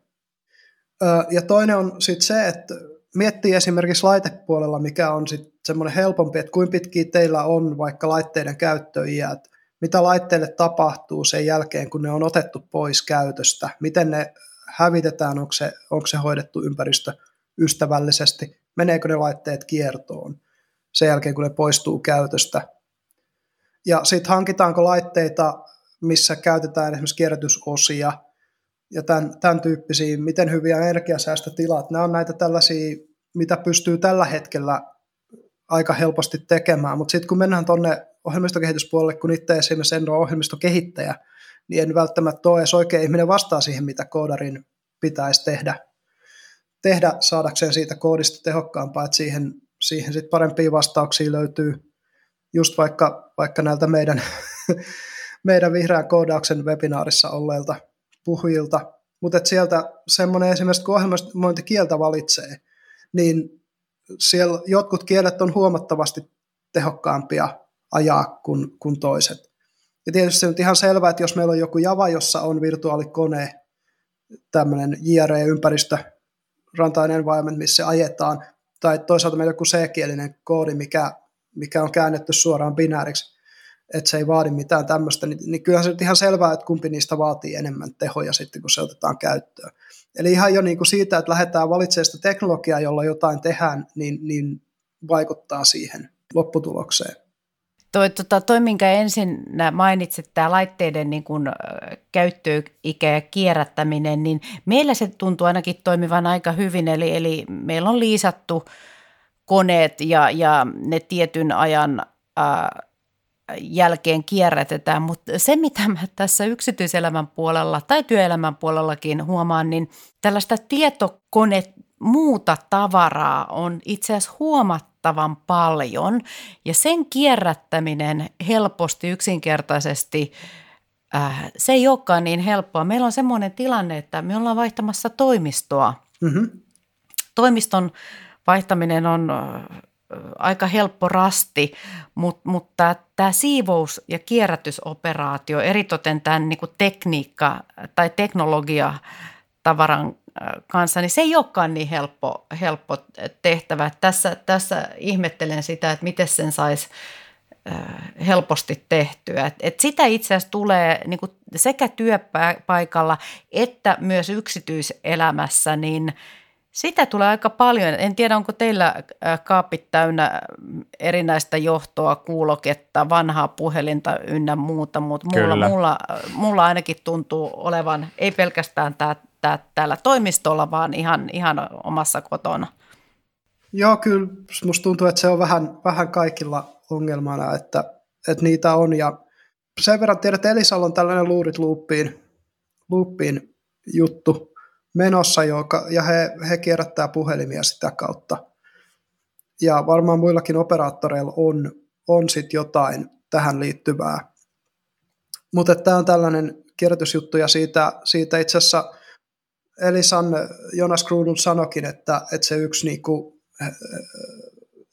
Ja toinen on sitten se, että miettii esimerkiksi laitepuolella, mikä on sitten semmoinen helpompi, että kuinka pitkiä teillä on vaikka laitteiden käyttöiät, mitä laitteille tapahtuu sen jälkeen, kun ne on otettu pois käytöstä, miten ne hävitetään, onko se, onko se hoidettu ympäristöystävällisesti, meneekö ne laitteet kiertoon sen jälkeen, kun ne poistuu käytöstä. Ja sitten hankitaanko laitteita, missä käytetään esimerkiksi kierrätysosia ja tämän, tämän tyyppisiä, miten hyviä energiasäästötilat. Nämä on näitä tällaisia, mitä pystyy tällä hetkellä aika helposti tekemään, mutta sitten kun mennään tuonne ohjelmistokehityspuolelle, kun itse esimerkiksi en ole ohjelmistokehittäjä, niin en välttämättä ole edes oikein ihminen vastaa siihen, mitä koodarin pitäisi tehdä, tehdä saadakseen siitä koodista tehokkaampaa, että siihen, siihen sit parempia vastauksia löytyy just vaikka, vaikka näiltä meidän, *laughs* meidän vihreän koodauksen webinaarissa olleilta puhujilta, mutta sieltä semmoinen esimerkiksi, kun ohjelmointikieltä valitsee, niin siellä jotkut kielet on huomattavasti tehokkaampia ajaa kuin, kuin toiset. Ja tietysti se on ihan selvää, että jos meillä on joku Java, jossa on virtuaalikone, tämmöinen JRE-ympäristö, runtime environment, missä ajetaan, tai toisaalta meillä on joku C-kielinen koodi, mikä, mikä on käännetty suoraan binääriksi, että se ei vaadi mitään tämmöistä, niin, niin kyllähän se on ihan selvää, että kumpi niistä vaatii enemmän tehoja sitten, kun se otetaan käyttöön. Eli ihan jo niin kuin siitä, että lähdetään valitsemaan sitä teknologiaa, jolla jotain tehdään, niin, niin vaikuttaa siihen lopputulokseen. Toi, tota, toi, minkä ensin mainitsit, tämä laitteiden niin kun, käyttöikä ja kierrättäminen, niin meillä se tuntuu ainakin toimivan aika hyvin, eli, eli meillä on liisattu koneet ja, ja ne tietyn ajan ää, jälkeen kierrätetään, mutta se mitä mä tässä yksityiselämän puolella tai työelämän puolellakin huomaan, niin tällaista tietokone muuta tavaraa on itse asiassa huomattavan paljon ja sen kierrättäminen helposti yksinkertaisesti äh, se ei olekaan niin helppoa. Meillä on semmoinen tilanne, että me ollaan vaihtamassa toimistoa. Mm-hmm. Toimiston vaihtaminen on aika helppo rasti, mutta, mutta tämä siivous- ja kierrätysoperaatio, eritoten tämän niin tekniikka tai teknologia tavaran kanssa, niin se ei olekaan niin helppo, helppo tehtävä. Tässä, tässä ihmettelen sitä, että miten sen saisi helposti tehtyä. Et, et sitä itse asiassa tulee niin sekä työpaikalla että myös yksityiselämässä, niin – sitä tulee aika paljon. En tiedä, onko teillä kaapit täynnä erinäistä johtoa, kuuloketta, vanhaa puhelinta ynnä muuta, mutta mulla, mulla, mulla ainakin tuntuu olevan ei pelkästään tää, tää, täällä toimistolla, vaan ihan, ihan omassa kotona. Joo, kyllä musta tuntuu, että se on vähän, vähän kaikilla ongelmana, että, että niitä on. Ja sen verran tiedät, että Elisalla on tällainen luurit luuppiin, luuppiin juttu, menossa, joka, ja he, he kierrättää puhelimia sitä kautta. Ja varmaan muillakin operaattoreilla on, on sit jotain tähän liittyvää. Mutta tämä on tällainen kierrätysjuttu, ja siitä, siitä itse asiassa Elisan Jonas Kruunun sanokin, että, että se yksi niinku,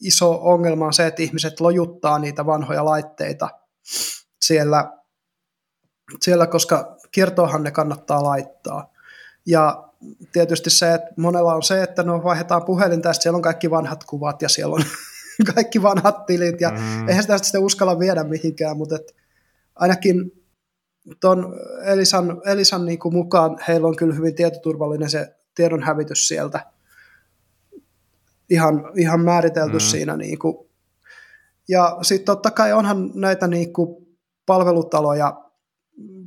iso ongelma on se, että ihmiset lojuttaa niitä vanhoja laitteita siellä, siellä koska kiertoahan ne kannattaa laittaa. Ja tietysti se, että monella on se, että no vaihdetaan puhelinta ja siellä on kaikki vanhat kuvat ja siellä on *laughs* kaikki vanhat tilit ja mm. eihän sitä sitten uskalla viedä mihinkään, mutta et ainakin tuon Elisan, Elisan niin kuin mukaan heillä on kyllä hyvin tietoturvallinen se tiedon hävitys sieltä ihan, ihan määritelty mm. siinä. Niin kuin. Ja sitten totta kai onhan näitä niin kuin palvelutaloja,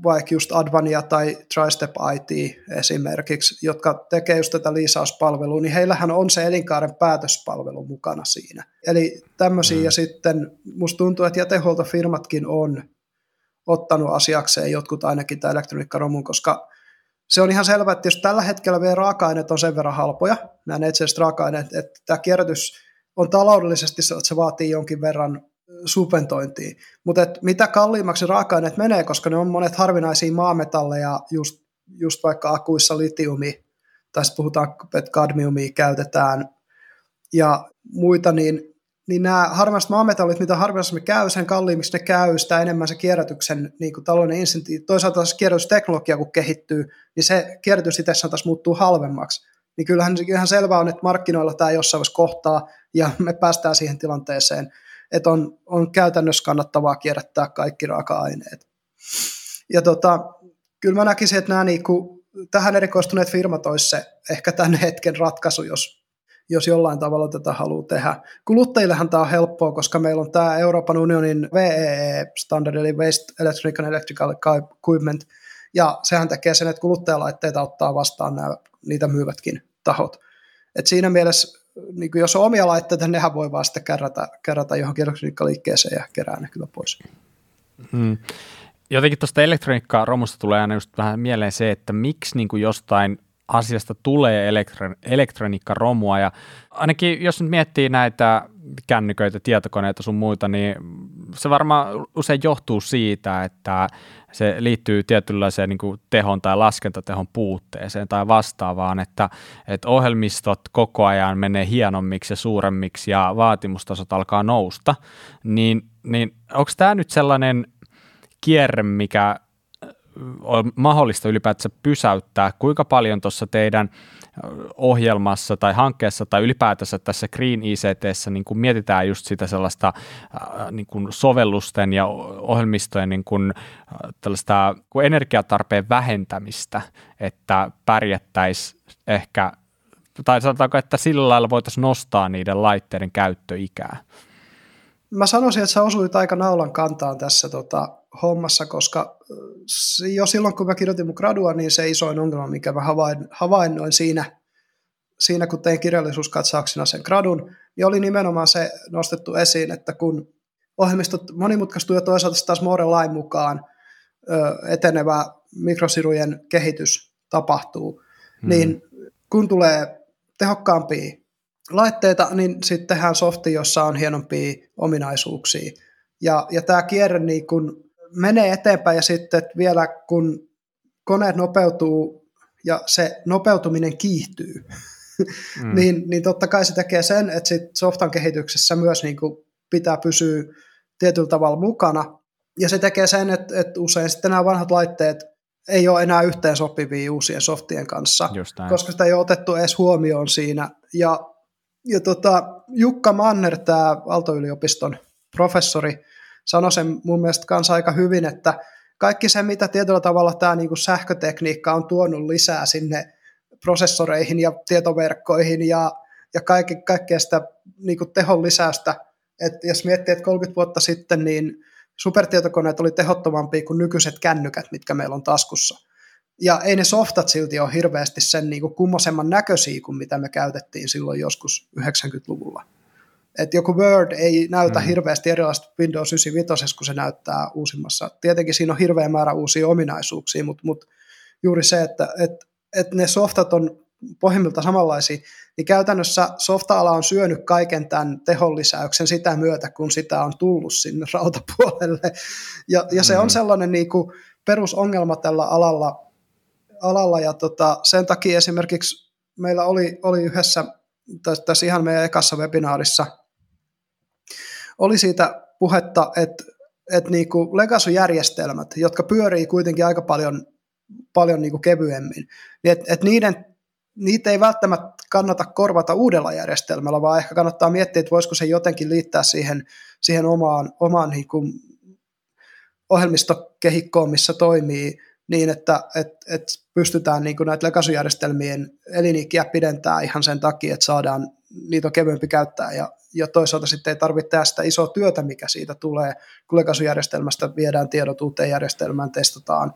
vaikka just Advania tai TriStep IT esimerkiksi, jotka tekee just tätä liisauspalvelua, niin heillähän on se elinkaaren päätöspalvelu mukana siinä. Eli tämmöisiä, mm. ja sitten musta tuntuu, että jätehuoltofirmatkin on ottanut asiakseen jotkut ainakin tämä elektroniikkaromun, koska se on ihan selvä, että jos tällä hetkellä vielä raaka-aineet on sen verran halpoja, nämä neitselliset raaka-aineet, että tämä kierrätys on taloudellisesti, että se vaatii jonkin verran subventointiin. Mutta mitä kalliimmaksi raaka-aineet menee, koska ne on monet harvinaisia maametalleja, just, just vaikka akuissa litiumi, tai puhutaan, että kadmiumia käytetään, ja muita, niin, niin nämä harvinaiset maametallit, mitä harvinaisemmin käy, sen kalliimmiksi ne käy, sitä enemmän se kierrätyksen niin kuin talouden insentiivi. Toisaalta se kierrätysteknologia, kun kehittyy, niin se kierrätys itse taas muuttuu halvemmaksi. Niin kyllähän ihan selvää on, että markkinoilla tämä jossain vaiheessa kohtaa, ja me päästään siihen tilanteeseen, että on, on käytännössä kannattavaa kierrättää kaikki raaka-aineet. Ja tota, kyllä mä näkisin, että nämä niinku, tähän erikoistuneet firmat olisi se ehkä tämän hetken ratkaisu, jos, jos jollain tavalla tätä haluaa tehdä. Kuluttajillehan tämä on helppoa, koska meillä on tämä Euroopan unionin VEE-standard, eli Waste Electronic and Electrical Equipment, ja sehän tekee sen, että kuluttajalaitteita ottaa vastaan nämä, niitä myyvätkin tahot. Et siinä mielessä niin kuin jos on omia laitteita, nehän voi vaan sitten kerätä, kerätä johonkin elektroniikkaliikkeeseen ja kerää ne kyllä pois. Hmm. Jotenkin tuosta elektroniikkaa-romusta tulee aina just vähän mieleen se, että miksi niin kuin jostain asiasta tulee elektro- elektroniikkaromua. Ja ainakin jos nyt miettii näitä kännyköitä, tietokoneita sun muita, niin se varmaan usein johtuu siitä, että se liittyy tietynlaiseen niin tehon tai laskentatehon puutteeseen tai vastaavaan, että, että ohjelmistot koko ajan menee hienommiksi ja suuremmiksi ja vaatimustasot alkaa nousta, niin, niin onko tämä nyt sellainen kierre, mikä on mahdollista ylipäätänsä pysäyttää, kuinka paljon tuossa teidän ohjelmassa tai hankkeessa tai ylipäätänsä tässä Green ICTssä niin kuin mietitään just sitä sellaista niin kuin sovellusten ja ohjelmistojen niin kuin, tällaista kuin energiatarpeen vähentämistä, että pärjättäisiin ehkä, tai sanotaanko, että sillä lailla voitaisiin nostaa niiden laitteiden käyttöikää? Mä sanoisin, että sä osuit aika naulan kantaan tässä tota, hommassa, koska jo silloin, kun mä kirjoitin mun gradua, niin se isoin ongelma, mikä mä havain, havainnoin siinä, siinä, kun tein kirjallisuuskatsauksena sen gradun, niin oli nimenomaan se nostettu esiin, että kun ohjelmistot monimutkaistuu ja toisaalta taas Mooren lain mukaan ö, etenevä mikrosirujen kehitys tapahtuu, hmm. niin kun tulee tehokkaampia laitteita, niin sitten tehdään softi, jossa on hienompia ominaisuuksia. Ja, ja tämä kierre niin kun menee eteenpäin ja sitten vielä kun koneet nopeutuu ja se nopeutuminen kiihtyy, mm. *laughs* niin, niin totta kai se tekee sen, että sit softan kehityksessä myös niin kuin pitää pysyä tietyllä tavalla mukana. Ja se tekee sen, että, että usein sitten nämä vanhat laitteet ei ole enää yhteen sopivia uusien softien kanssa, koska sitä ei ole otettu edes huomioon siinä. Ja, ja tota, Jukka Manner, tämä Aalto-yliopiston professori, sanoi sen mun mielestä kanssa aika hyvin, että kaikki se, mitä tietyllä tavalla tämä niin kuin sähkötekniikka on tuonut lisää sinne prosessoreihin ja tietoverkkoihin ja, ja kaikki, kaikkea sitä niin kuin tehon lisäystä. Et jos miettii, että 30 vuotta sitten, niin supertietokoneet oli tehottomampia kuin nykyiset kännykät, mitkä meillä on taskussa. Ja ei ne softat silti ole hirveästi sen niin kuin kummosemman näköisiä kuin mitä me käytettiin silloin joskus 90-luvulla. Et joku Word ei näytä mm. hirveästi erilaista Windows 95, kun se näyttää uusimmassa. Tietenkin siinä on hirveä määrä uusia ominaisuuksia, mutta, mutta juuri se, että et, et ne softat on pohjimmilta samanlaisia, niin käytännössä softa-ala on syönyt kaiken tämän tehonlisäyksen sitä myötä, kun sitä on tullut sinne *laughs* rautapuolelle. Ja, ja se on mm. sellainen niin kuin perusongelma tällä alalla, alalla ja tota, sen takia esimerkiksi meillä oli, oli yhdessä, tässä ihan meidän ekassa webinaarissa, oli siitä puhetta, että, että niin kuin legacy-järjestelmät, jotka pyörii kuitenkin aika paljon, paljon niin kuin kevyemmin, niin että, että niiden niitä ei välttämättä kannata korvata uudella järjestelmällä, vaan ehkä kannattaa miettiä, että voisiko se jotenkin liittää siihen, siihen omaan, omaan niin kuin ohjelmistokehikkoon, missä toimii niin, että et, et pystytään niin kuin näitä legacy-järjestelmien elinikiä ihan sen takia, että saadaan niitä on kevyempi käyttää ja, ja toisaalta sitten ei tarvitse tehdä sitä isoa työtä, mikä siitä tulee, kun legacy-järjestelmästä viedään tiedot uuteen järjestelmään, testataan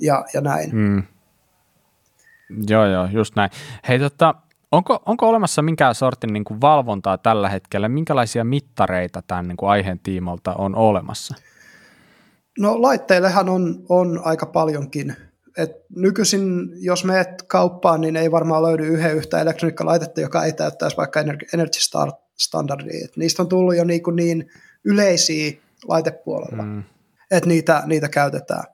ja, ja näin. Hmm. Joo, joo, just näin. Hei, tota, onko, onko olemassa minkään sortin niin kuin valvontaa tällä hetkellä? Minkälaisia mittareita tämän niin kuin aiheen tiimolta on olemassa? No laitteillehan on, on aika paljonkin. Et nykyisin, jos meet kauppaan, niin ei varmaan löydy yhden yhtä elektroniikkalaitetta, joka ei täyttäisi vaikka Energy Standardia. Et niistä on tullut jo niin, kuin niin yleisiä laitepuolella, mm. että niitä, niitä käytetään.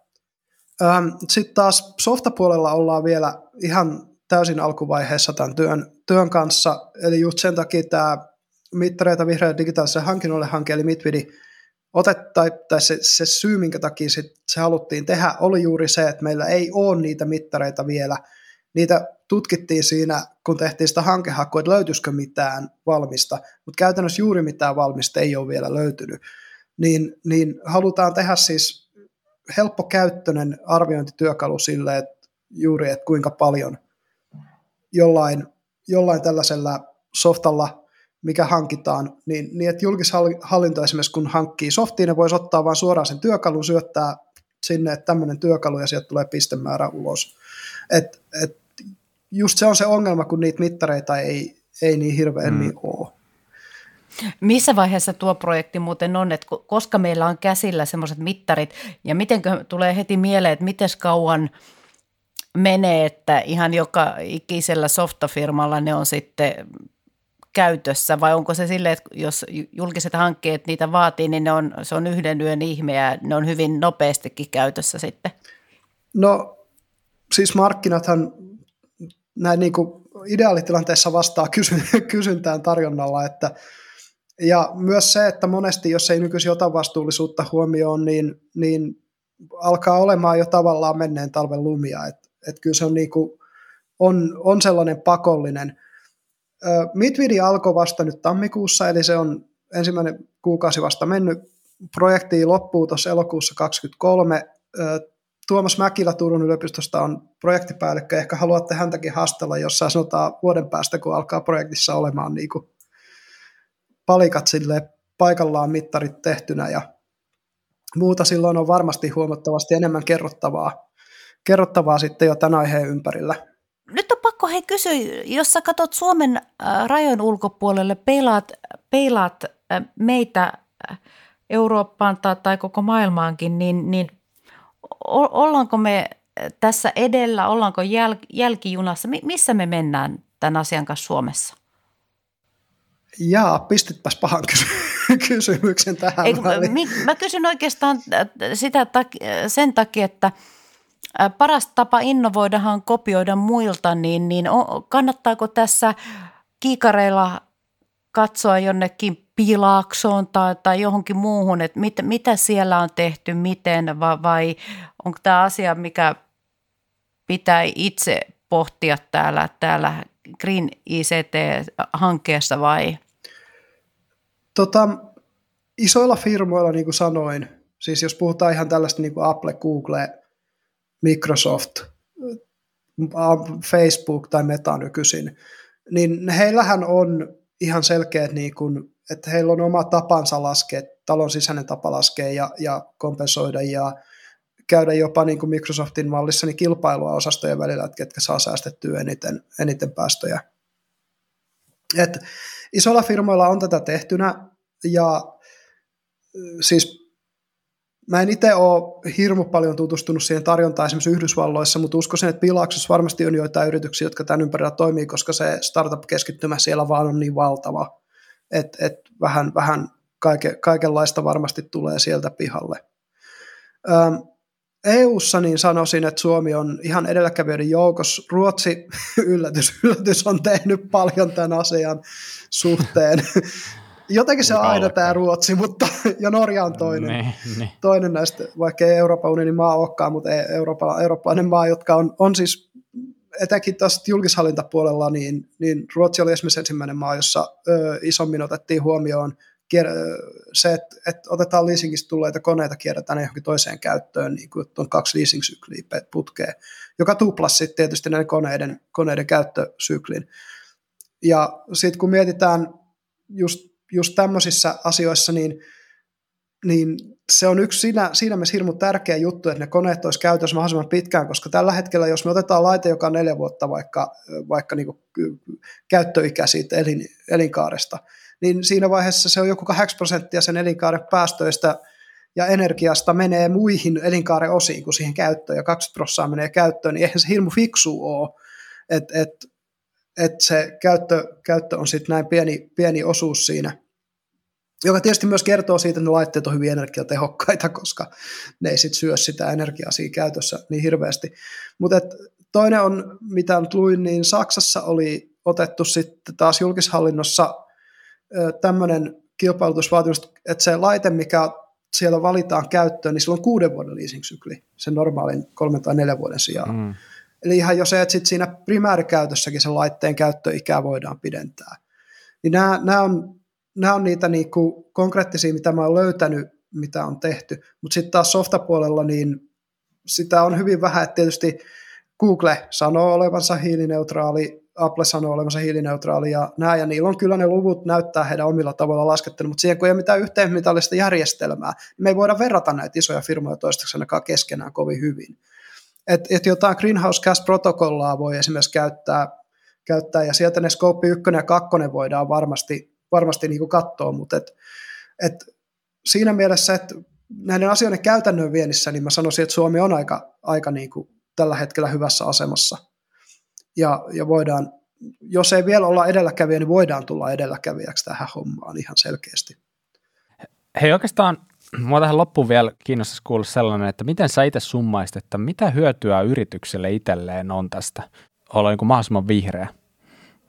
Sitten taas softapuolella ollaan vielä ihan täysin alkuvaiheessa tämän työn, työn kanssa, eli just sen takia tämä mittareita vihreä digitaaliselle hankinnoille hanke, eli Mitvidi, otet, tai, tai se, se syy, minkä takia sit se haluttiin tehdä, oli juuri se, että meillä ei ole niitä mittareita vielä. Niitä tutkittiin siinä, kun tehtiin sitä hankehakua, että löytyisikö mitään valmista, mutta käytännössä juuri mitään valmista ei ole vielä löytynyt. Niin, niin halutaan tehdä siis helppokäyttöinen arviointityökalu sille, että juuri, että kuinka paljon jollain, jollain tällaisella softalla, mikä hankitaan, niin, niin että julkishallinto esimerkiksi kun hankkii softiin, ne voisi ottaa vain suoraan sen työkalun, syöttää sinne, että tämmöinen työkalu ja sieltä tulee pistemäärä ulos. Et, et just se on se ongelma, kun niitä mittareita ei, ei niin hirveän mm. niin ole. Missä vaiheessa tuo projekti muuten on, että koska meillä on käsillä semmoiset mittarit ja miten tulee heti mieleen, että miten kauan menee, että ihan joka ikisellä softafirmalla ne on sitten käytössä vai onko se silleen, että jos julkiset hankkeet niitä vaatii, niin ne on, se on yhden yön ihme ja ne on hyvin nopeastikin käytössä sitten? No siis markkinathan näin niin kuin ideaalitilanteessa vastaa *laughs* kysyntään tarjonnalla, että ja myös se, että monesti, jos ei nykyisin ota vastuullisuutta huomioon, niin, niin alkaa olemaan jo tavallaan menneen talven lumia. Et, et kyllä se on, niinku, on, on sellainen pakollinen. Mitvidi alkoi vasta nyt tammikuussa, eli se on ensimmäinen kuukausi vasta mennyt. Projekti loppuu tuossa elokuussa 2023. Tuomas Mäkilä Turun yliopistosta on projektipäällikkö. Ehkä haluatte häntäkin haastella jossain sanotaan vuoden päästä, kun alkaa projektissa olemaan niin kuin palikat sille paikallaan mittarit tehtynä ja muuta silloin on varmasti huomattavasti enemmän kerrottavaa, kerrottavaa sitten jo tämän aiheen ympärillä. Nyt on pakko hei kysyä, jos sä katsot Suomen äh, rajojen ulkopuolelle, peilaat, peilaat äh, meitä äh, Eurooppaan tai, tai koko maailmaankin, niin, niin ollaanko me tässä edellä, ollaanko jäl, jälkijunassa, missä me mennään tämän asian kanssa Suomessa? Jaa, pistitpäs pahan *laughs* kysymyksen tähän Ei, Mä kysyn oikeastaan sitä sen takia, että paras tapa innovoidahan kopioida muilta, niin, niin kannattaako tässä kiikareilla katsoa jonnekin pilaaksoon tai, tai johonkin muuhun, että mit, mitä siellä on tehty, miten vai, vai onko tämä asia, mikä pitää itse pohtia täällä, täällä Green ICT-hankkeessa vai? Tota, isoilla firmoilla, niin kuin sanoin, siis jos puhutaan ihan tällaista niin kuin Apple, Google, Microsoft, Facebook tai Meta nykyisin, niin heillähän on ihan selkeät, niin kuin, että heillä on oma tapansa laskea, talon sisäinen tapa laskea ja, ja kompensoida ja käydä jopa niin kuin Microsoftin mallissa niin kilpailua osastojen välillä, että ketkä saa säästettyä eniten, eniten päästöjä. Et isoilla firmoilla on tätä tehtynä ja siis mä en itse ole hirmu paljon tutustunut siihen tarjontaan esimerkiksi Yhdysvalloissa, mutta uskoisin, että Pilaaksossa varmasti on joitain yrityksiä, jotka tämän ympärillä toimii, koska se startup-keskittymä siellä vaan on niin valtava, että et vähän, vähän kaike, kaikenlaista varmasti tulee sieltä pihalle. Ähm, EU-ssa niin sanoisin, että Suomi on ihan edelläkävijöiden joukossa. Ruotsi, *laughs* yllätys, yllätys, on tehnyt paljon tämän asian suhteen. Jotenkin se on aina tämä Ruotsi, mutta, *laughs* ja Norja on toinen, ne, ne. toinen näistä, vaikka ei Euroopan unionin maa olekaan, mutta Eurooppa, eurooppalainen maa, jotka on, on siis etenkin taas julkishallintapuolella, niin, niin Ruotsi oli esimerkiksi ensimmäinen maa, jossa ö, isommin otettiin huomioon se, että, että otetaan leasingista tulleita koneita, kierretään ne johonkin toiseen käyttöön, niin kuin on kaksi leasing-sykliä putkeen, joka tuplasi sitten tietysti näiden koneiden, koneiden käyttösyklin. Ja sitten kun mietitään just just tämmöisissä asioissa, niin, niin se on yksi siinä, siinä mielessä hirmu tärkeä juttu, että ne koneet olisi käytössä mahdollisimman pitkään, koska tällä hetkellä, jos me otetaan laite, joka on neljä vuotta vaikka, vaikka niin käyttöikä siitä elin, elinkaaresta, niin siinä vaiheessa se on joku 8 prosenttia sen elinkaaren päästöistä ja energiasta menee muihin elinkaaren osiin kuin siihen käyttöön, ja 20 prosenttia menee käyttöön, niin eihän se hirmu fiksu ole, että et, et se käyttö, käyttö on sitten näin pieni, pieni osuus siinä joka tietysti myös kertoo siitä, että ne laitteet on hyvin energiatehokkaita, *laughs* koska ne ei sit syö sitä energiaa siinä käytössä niin hirveästi. Mutta toinen on, mitä nyt luin, niin Saksassa oli otettu sitten taas julkishallinnossa tämmöinen kilpailutusvaatimus, että se laite, mikä siellä valitaan käyttöön, niin sillä on kuuden vuoden leasing-sykli sen normaalin kolmen tai neljän vuoden sijaan. Mm. Eli ihan jo se, että sit siinä primäärikäytössäkin sen laitteen käyttöikää voidaan pidentää. Niin nämä, nämä on nämä on niitä niin kuin konkreettisia, mitä mä olen löytänyt, mitä on tehty. Mutta sitten taas softapuolella, niin sitä on hyvin vähän, että tietysti Google sanoo olevansa hiilineutraali, Apple sanoo olevansa hiilineutraali ja nämä, ja niillä on kyllä ne luvut näyttää heidän omilla tavalla laskettuna, mutta siihen kun ei ole mitään yhteenmitallista järjestelmää, niin me ei voida verrata näitä isoja firmoja toistaiseksi ainakaan keskenään kovin hyvin. Et, et jotain Greenhouse Gas-protokollaa voi esimerkiksi käyttää, käyttää ja sieltä ne Scope 1 ja 2 voidaan varmasti varmasti niin katsoa, mutta et, et siinä mielessä, että näiden asioiden käytännön viennissä, niin mä sanoisin, että Suomi on aika, aika niin kuin tällä hetkellä hyvässä asemassa. Ja, ja voidaan, jos ei vielä olla edelläkävijä, niin voidaan tulla edelläkävijäksi tähän hommaan ihan selkeästi. Hei oikeastaan, mua tähän loppuun vielä kiinnostaisi kuulla sellainen, että miten sä itse summaisit, että mitä hyötyä yritykselle itselleen on tästä olla niin kuin mahdollisimman vihreä?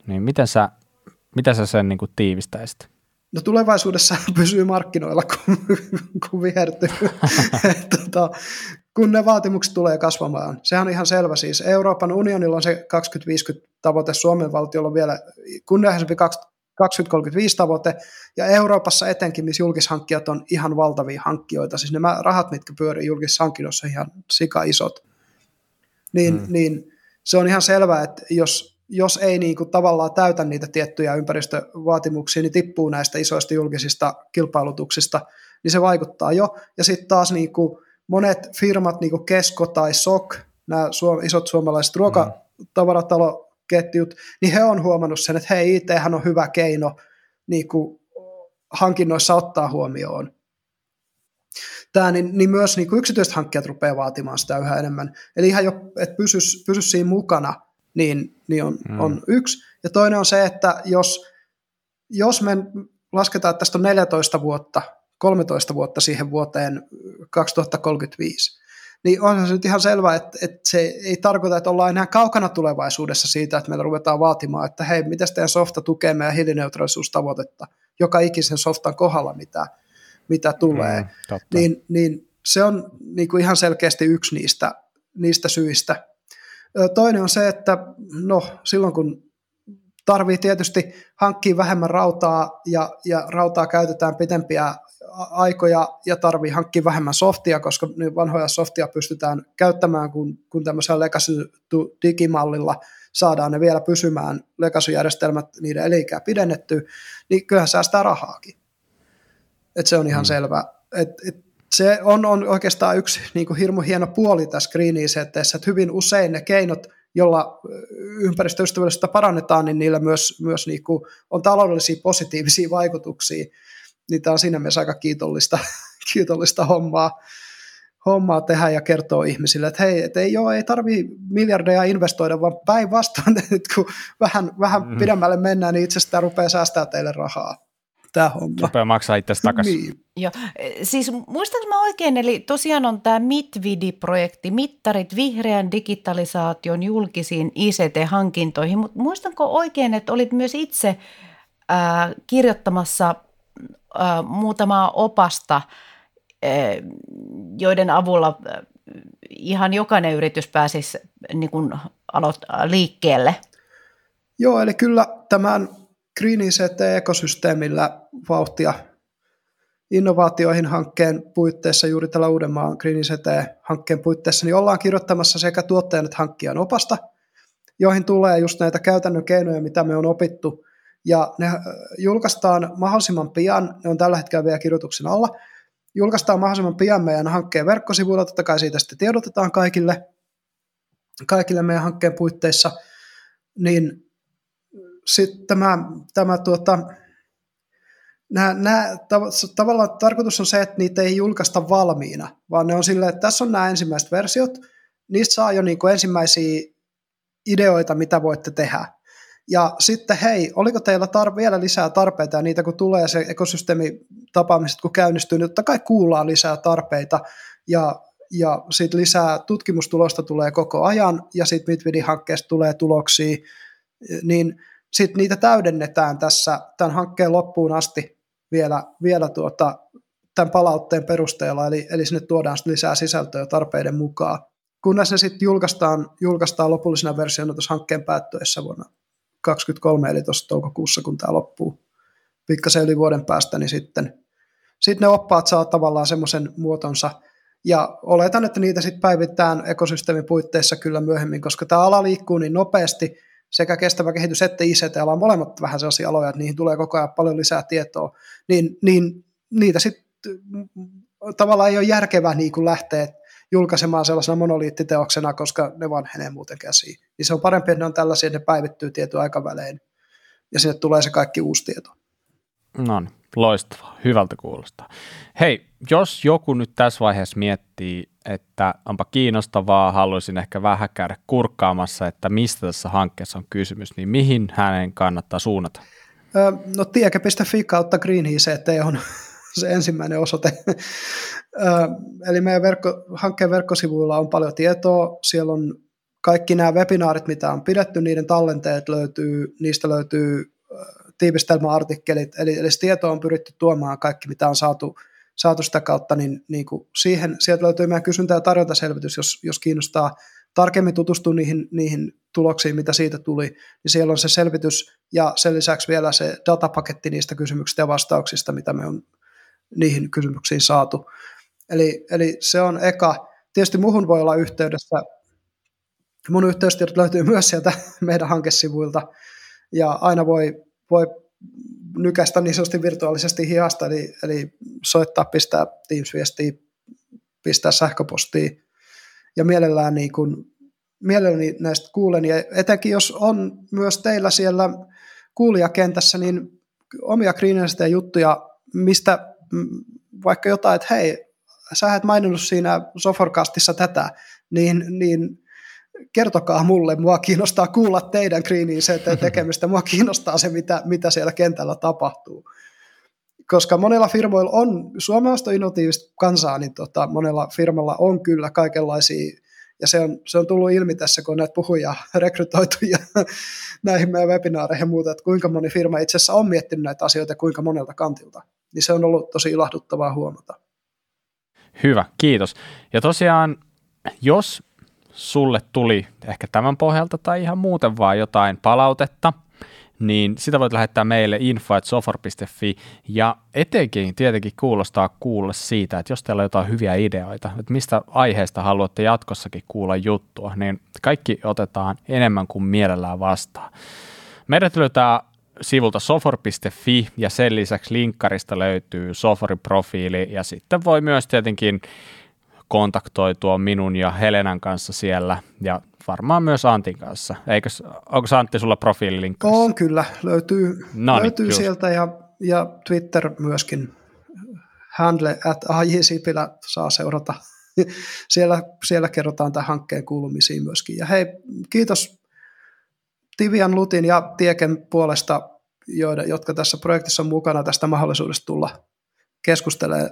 Niin miten sä mitä sä sen niin kuin tiivistäisit? No tulevaisuudessa *laughs* pysyy markkinoilla, kun, kun vihertyy. *laughs* tota, kun ne vaatimukset tulee kasvamaan. Sehän on ihan selvä siis. Euroopan unionilla on se 2050 tavoite, Suomen valtiolla on vielä kunnianhimoisempi 2035 tavoite, ja Euroopassa etenkin, missä julkishankkijat on ihan valtavia hankkijoita, siis nämä rahat, mitkä pyörii julkishankinnossa, ihan sika isot, niin, hmm. niin se on ihan selvää, että jos jos ei niin kuin tavallaan täytä niitä tiettyjä ympäristövaatimuksia, niin tippuu näistä isoista julkisista kilpailutuksista, niin se vaikuttaa jo. Ja sitten taas niin kuin monet firmat, niin kuin Kesko tai SOK, nämä isot suomalaiset ruokatavarataloketjut, niin he on huomannut sen, että hei, IT on hyvä keino niin kuin hankinnoissa ottaa huomioon tämä, niin, niin myös niin kuin yksityiset hankkijat rupeaa vaatimaan sitä yhä enemmän. Eli ihan jo, että pysyisi pysy siinä mukana, niin, niin on, mm. on yksi. Ja toinen on se, että jos, jos me lasketaan, että tästä on 14 vuotta, 13 vuotta siihen vuoteen 2035, niin onhan se nyt ihan selvää, että, että se ei tarkoita, että ollaan enää kaukana tulevaisuudessa siitä, että meillä ruvetaan vaatimaan, että hei, miten teidän softa tukee meidän hiilineutraalisuustavoitetta joka ikisen softan kohdalla, mitä, mitä tulee. Mm, niin, niin se on niin kuin ihan selkeästi yksi niistä, niistä syistä. Toinen on se, että no, silloin kun tarvii tietysti hankkia vähemmän rautaa ja, ja rautaa käytetään pitempiä aikoja ja tarvii hankkia vähemmän softia, koska vanhoja softia pystytään käyttämään, kun, kun tämmöisellä legacy-digimallilla saadaan ne vielä pysymään, legacy-järjestelmät, niiden elikää pidennetty, niin kyllähän säästää rahaakin. Et se on ihan mm. selvä. Et, et se on, on oikeastaan yksi niin kuin hirmu hieno puoli tässä Green että hyvin usein ne keinot, jolla ympäristöystävällisyyttä parannetaan, niin niillä myös, myös niin kuin on taloudellisia positiivisia vaikutuksia niin tämä on siinä mielessä aika kiitollista, *laughs* kiitollista hommaa, hommaa tehdä ja kertoa ihmisille, että hei, et ei, ole, ei tarvii miljardeja investoida, vaan päinvastoin, *laughs* että kun vähän, vähän mm. pidemmälle mennään, niin itsestään rupeaa säästää teille rahaa tämä homma. Rupeaa maksaa itse takaisin. Niin. Joo. Siis muistanko mä oikein, eli tosiaan on tämä MITVIDI-projekti, mittarit vihreän digitalisaation julkisiin ICT-hankintoihin, mutta muistanko oikein, että olit myös itse äh, kirjoittamassa muutamaa opasta, joiden avulla ihan jokainen yritys pääsisi niin kuin aloit- liikkeelle. Joo, eli kyllä tämän Green ICT-ekosysteemillä vauhtia innovaatioihin hankkeen puitteissa, juuri tällä Uudenmaan Green ICT-hankkeen puitteissa, niin ollaan kirjoittamassa sekä tuottajan että hankkijan opasta, joihin tulee just näitä käytännön keinoja, mitä me on opittu ja ne äh, julkaistaan mahdollisimman pian, ne on tällä hetkellä vielä kirjoituksen alla, julkaistaan mahdollisimman pian meidän hankkeen verkkosivuilla, totta kai siitä sitten tiedotetaan kaikille, kaikille meidän hankkeen puitteissa, niin sitten tämä, tämä tuota, nämä, nämä, tavallaan tarkoitus on se, että niitä ei julkaista valmiina, vaan ne on silleen, että tässä on nämä ensimmäiset versiot, niistä saa jo niin kuin ensimmäisiä ideoita, mitä voitte tehdä. Ja sitten hei, oliko teillä tar- vielä lisää tarpeita ja niitä kun tulee se ekosysteemitapaamiset kun käynnistyy, niin totta kai kuullaan lisää tarpeita ja, ja sitten lisää tutkimustulosta tulee koko ajan ja sitten Mitvidi-hankkeesta tulee tuloksia, niin sitten niitä täydennetään tässä tämän hankkeen loppuun asti vielä, vielä tuota, tämän palautteen perusteella, eli, eli sinne tuodaan lisää sisältöä tarpeiden mukaan. Kunnes ne sitten julkaistaan, julkaistaan lopullisena versiona tuossa hankkeen päättyessä vuonna 2023, eli tuossa toukokuussa, kun tämä loppuu pikkasen yli vuoden päästä, niin sitten, sitten ne oppaat saa tavallaan semmoisen muotonsa, ja oletan, että niitä sitten päivitetään ekosysteemin puitteissa kyllä myöhemmin, koska tämä ala liikkuu niin nopeasti, sekä kestävä kehitys että ICT on molemmat vähän sellaisia aloja, että niihin tulee koko ajan paljon lisää tietoa, niin, niin niitä sitten tavallaan ei ole järkevää niin lähteä julkaisemaan sellaisena monoliittiteoksena, koska ne vanhenee muuten käsiin. Niin se on parempi, että ne on tällaisia, että ne päivittyy tietoaikavälein ja sinne tulee se kaikki uusi tieto. No niin, loistavaa, hyvältä kuulostaa. Hei, jos joku nyt tässä vaiheessa miettii, että onpa kiinnostavaa, haluaisin ehkä vähän käydä kurkkaamassa, että mistä tässä hankkeessa on kysymys, niin mihin hänen kannattaa suunnata? No tieke.fi kautta Green ICT on se ensimmäinen osoite. Eli meidän verkko, hankkeen verkkosivuilla on paljon tietoa. Siellä on kaikki nämä webinaarit, mitä on pidetty, niiden tallenteet löytyy, niistä löytyy tiivistelmäartikkelit, eli, eli tietoa on pyritty tuomaan kaikki, mitä on saatu, saatu sitä kautta, niin, niin kuin siihen, sieltä löytyy meidän kysyntä- ja tarjontaselvitys, jos, jos kiinnostaa tarkemmin tutustua niihin, niihin tuloksiin, mitä siitä tuli, niin siellä on se selvitys ja sen lisäksi vielä se datapaketti niistä kysymyksistä ja vastauksista, mitä me on niihin kysymyksiin saatu. Eli, eli se on eka. Tietysti muuhun voi olla yhteydessä. Mun yhteystiedot löytyy *laughs* myös sieltä meidän hankesivuilta, ja aina voi, voi nykäistä niin sanotusti virtuaalisesti hihasta, eli, eli soittaa, pistää Teams-viestiä, pistää sähköpostia, ja mielellään niin kuin, mielelläni näistä kuulen, ja etenkin jos on myös teillä siellä kuulijakentässä, niin omia greenistä juttuja, mistä vaikka jotain, että hei, sä et maininnut siinä Soforkastissa tätä, niin, niin kertokaa mulle, mua kiinnostaa kuulla teidän Green se tekemistä, mua kiinnostaa se, mitä, mitä siellä kentällä tapahtuu. Koska monella firmoilla on, suomalaista innovatiivista kansaa, niin tota, monella firmalla on kyllä kaikenlaisia ja se on, se on tullut ilmi tässä, kun näitä puhuja rekrytoitu ja *laughs* näihin meidän webinaareihin ja muuta, että kuinka moni firma itse asiassa on miettinyt näitä asioita kuinka monelta kantilta. Niin se on ollut tosi ilahduttavaa huomata. Hyvä, kiitos. Ja tosiaan, jos sulle tuli ehkä tämän pohjalta tai ihan muuten vaan jotain palautetta, niin sitä voit lähettää meille info.sofor.fi ja etenkin tietenkin kuulostaa kuulla siitä, että jos teillä on jotain hyviä ideoita, että mistä aiheesta haluatte jatkossakin kuulla juttua, niin kaikki otetaan enemmän kuin mielellään vastaan. Meidät löytää sivulta sofor.fi ja sen lisäksi linkkarista löytyy Soforin profiili ja sitten voi myös tietenkin kontaktoitua minun ja Helenan kanssa siellä ja varmaan myös Antin kanssa. Eikö, onko Antti sulla profiililinkki? On kyllä, löytyy, no niin, löytyy sieltä ja, ja Twitter myöskin. Handle at Sipilä saa seurata. *laughs* siellä, siellä kerrotaan tämän hankkeen kuulumisiin myöskin. Ja hei, kiitos Tivian, Lutin ja Tieken puolesta, joiden, jotka tässä projektissa on mukana tästä mahdollisuudesta tulla keskustelemaan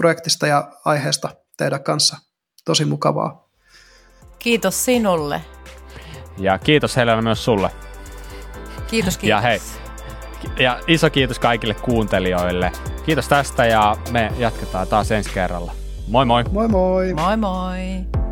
projektista ja aiheesta teidän kanssa. Tosi mukavaa. Kiitos sinulle. Ja kiitos Helena myös sulle. Kiitos, kiitos. Ja hei, ja iso kiitos kaikille kuuntelijoille. Kiitos tästä ja me jatketaan taas ensi kerralla. Moi moi! Moi moi! Moi moi!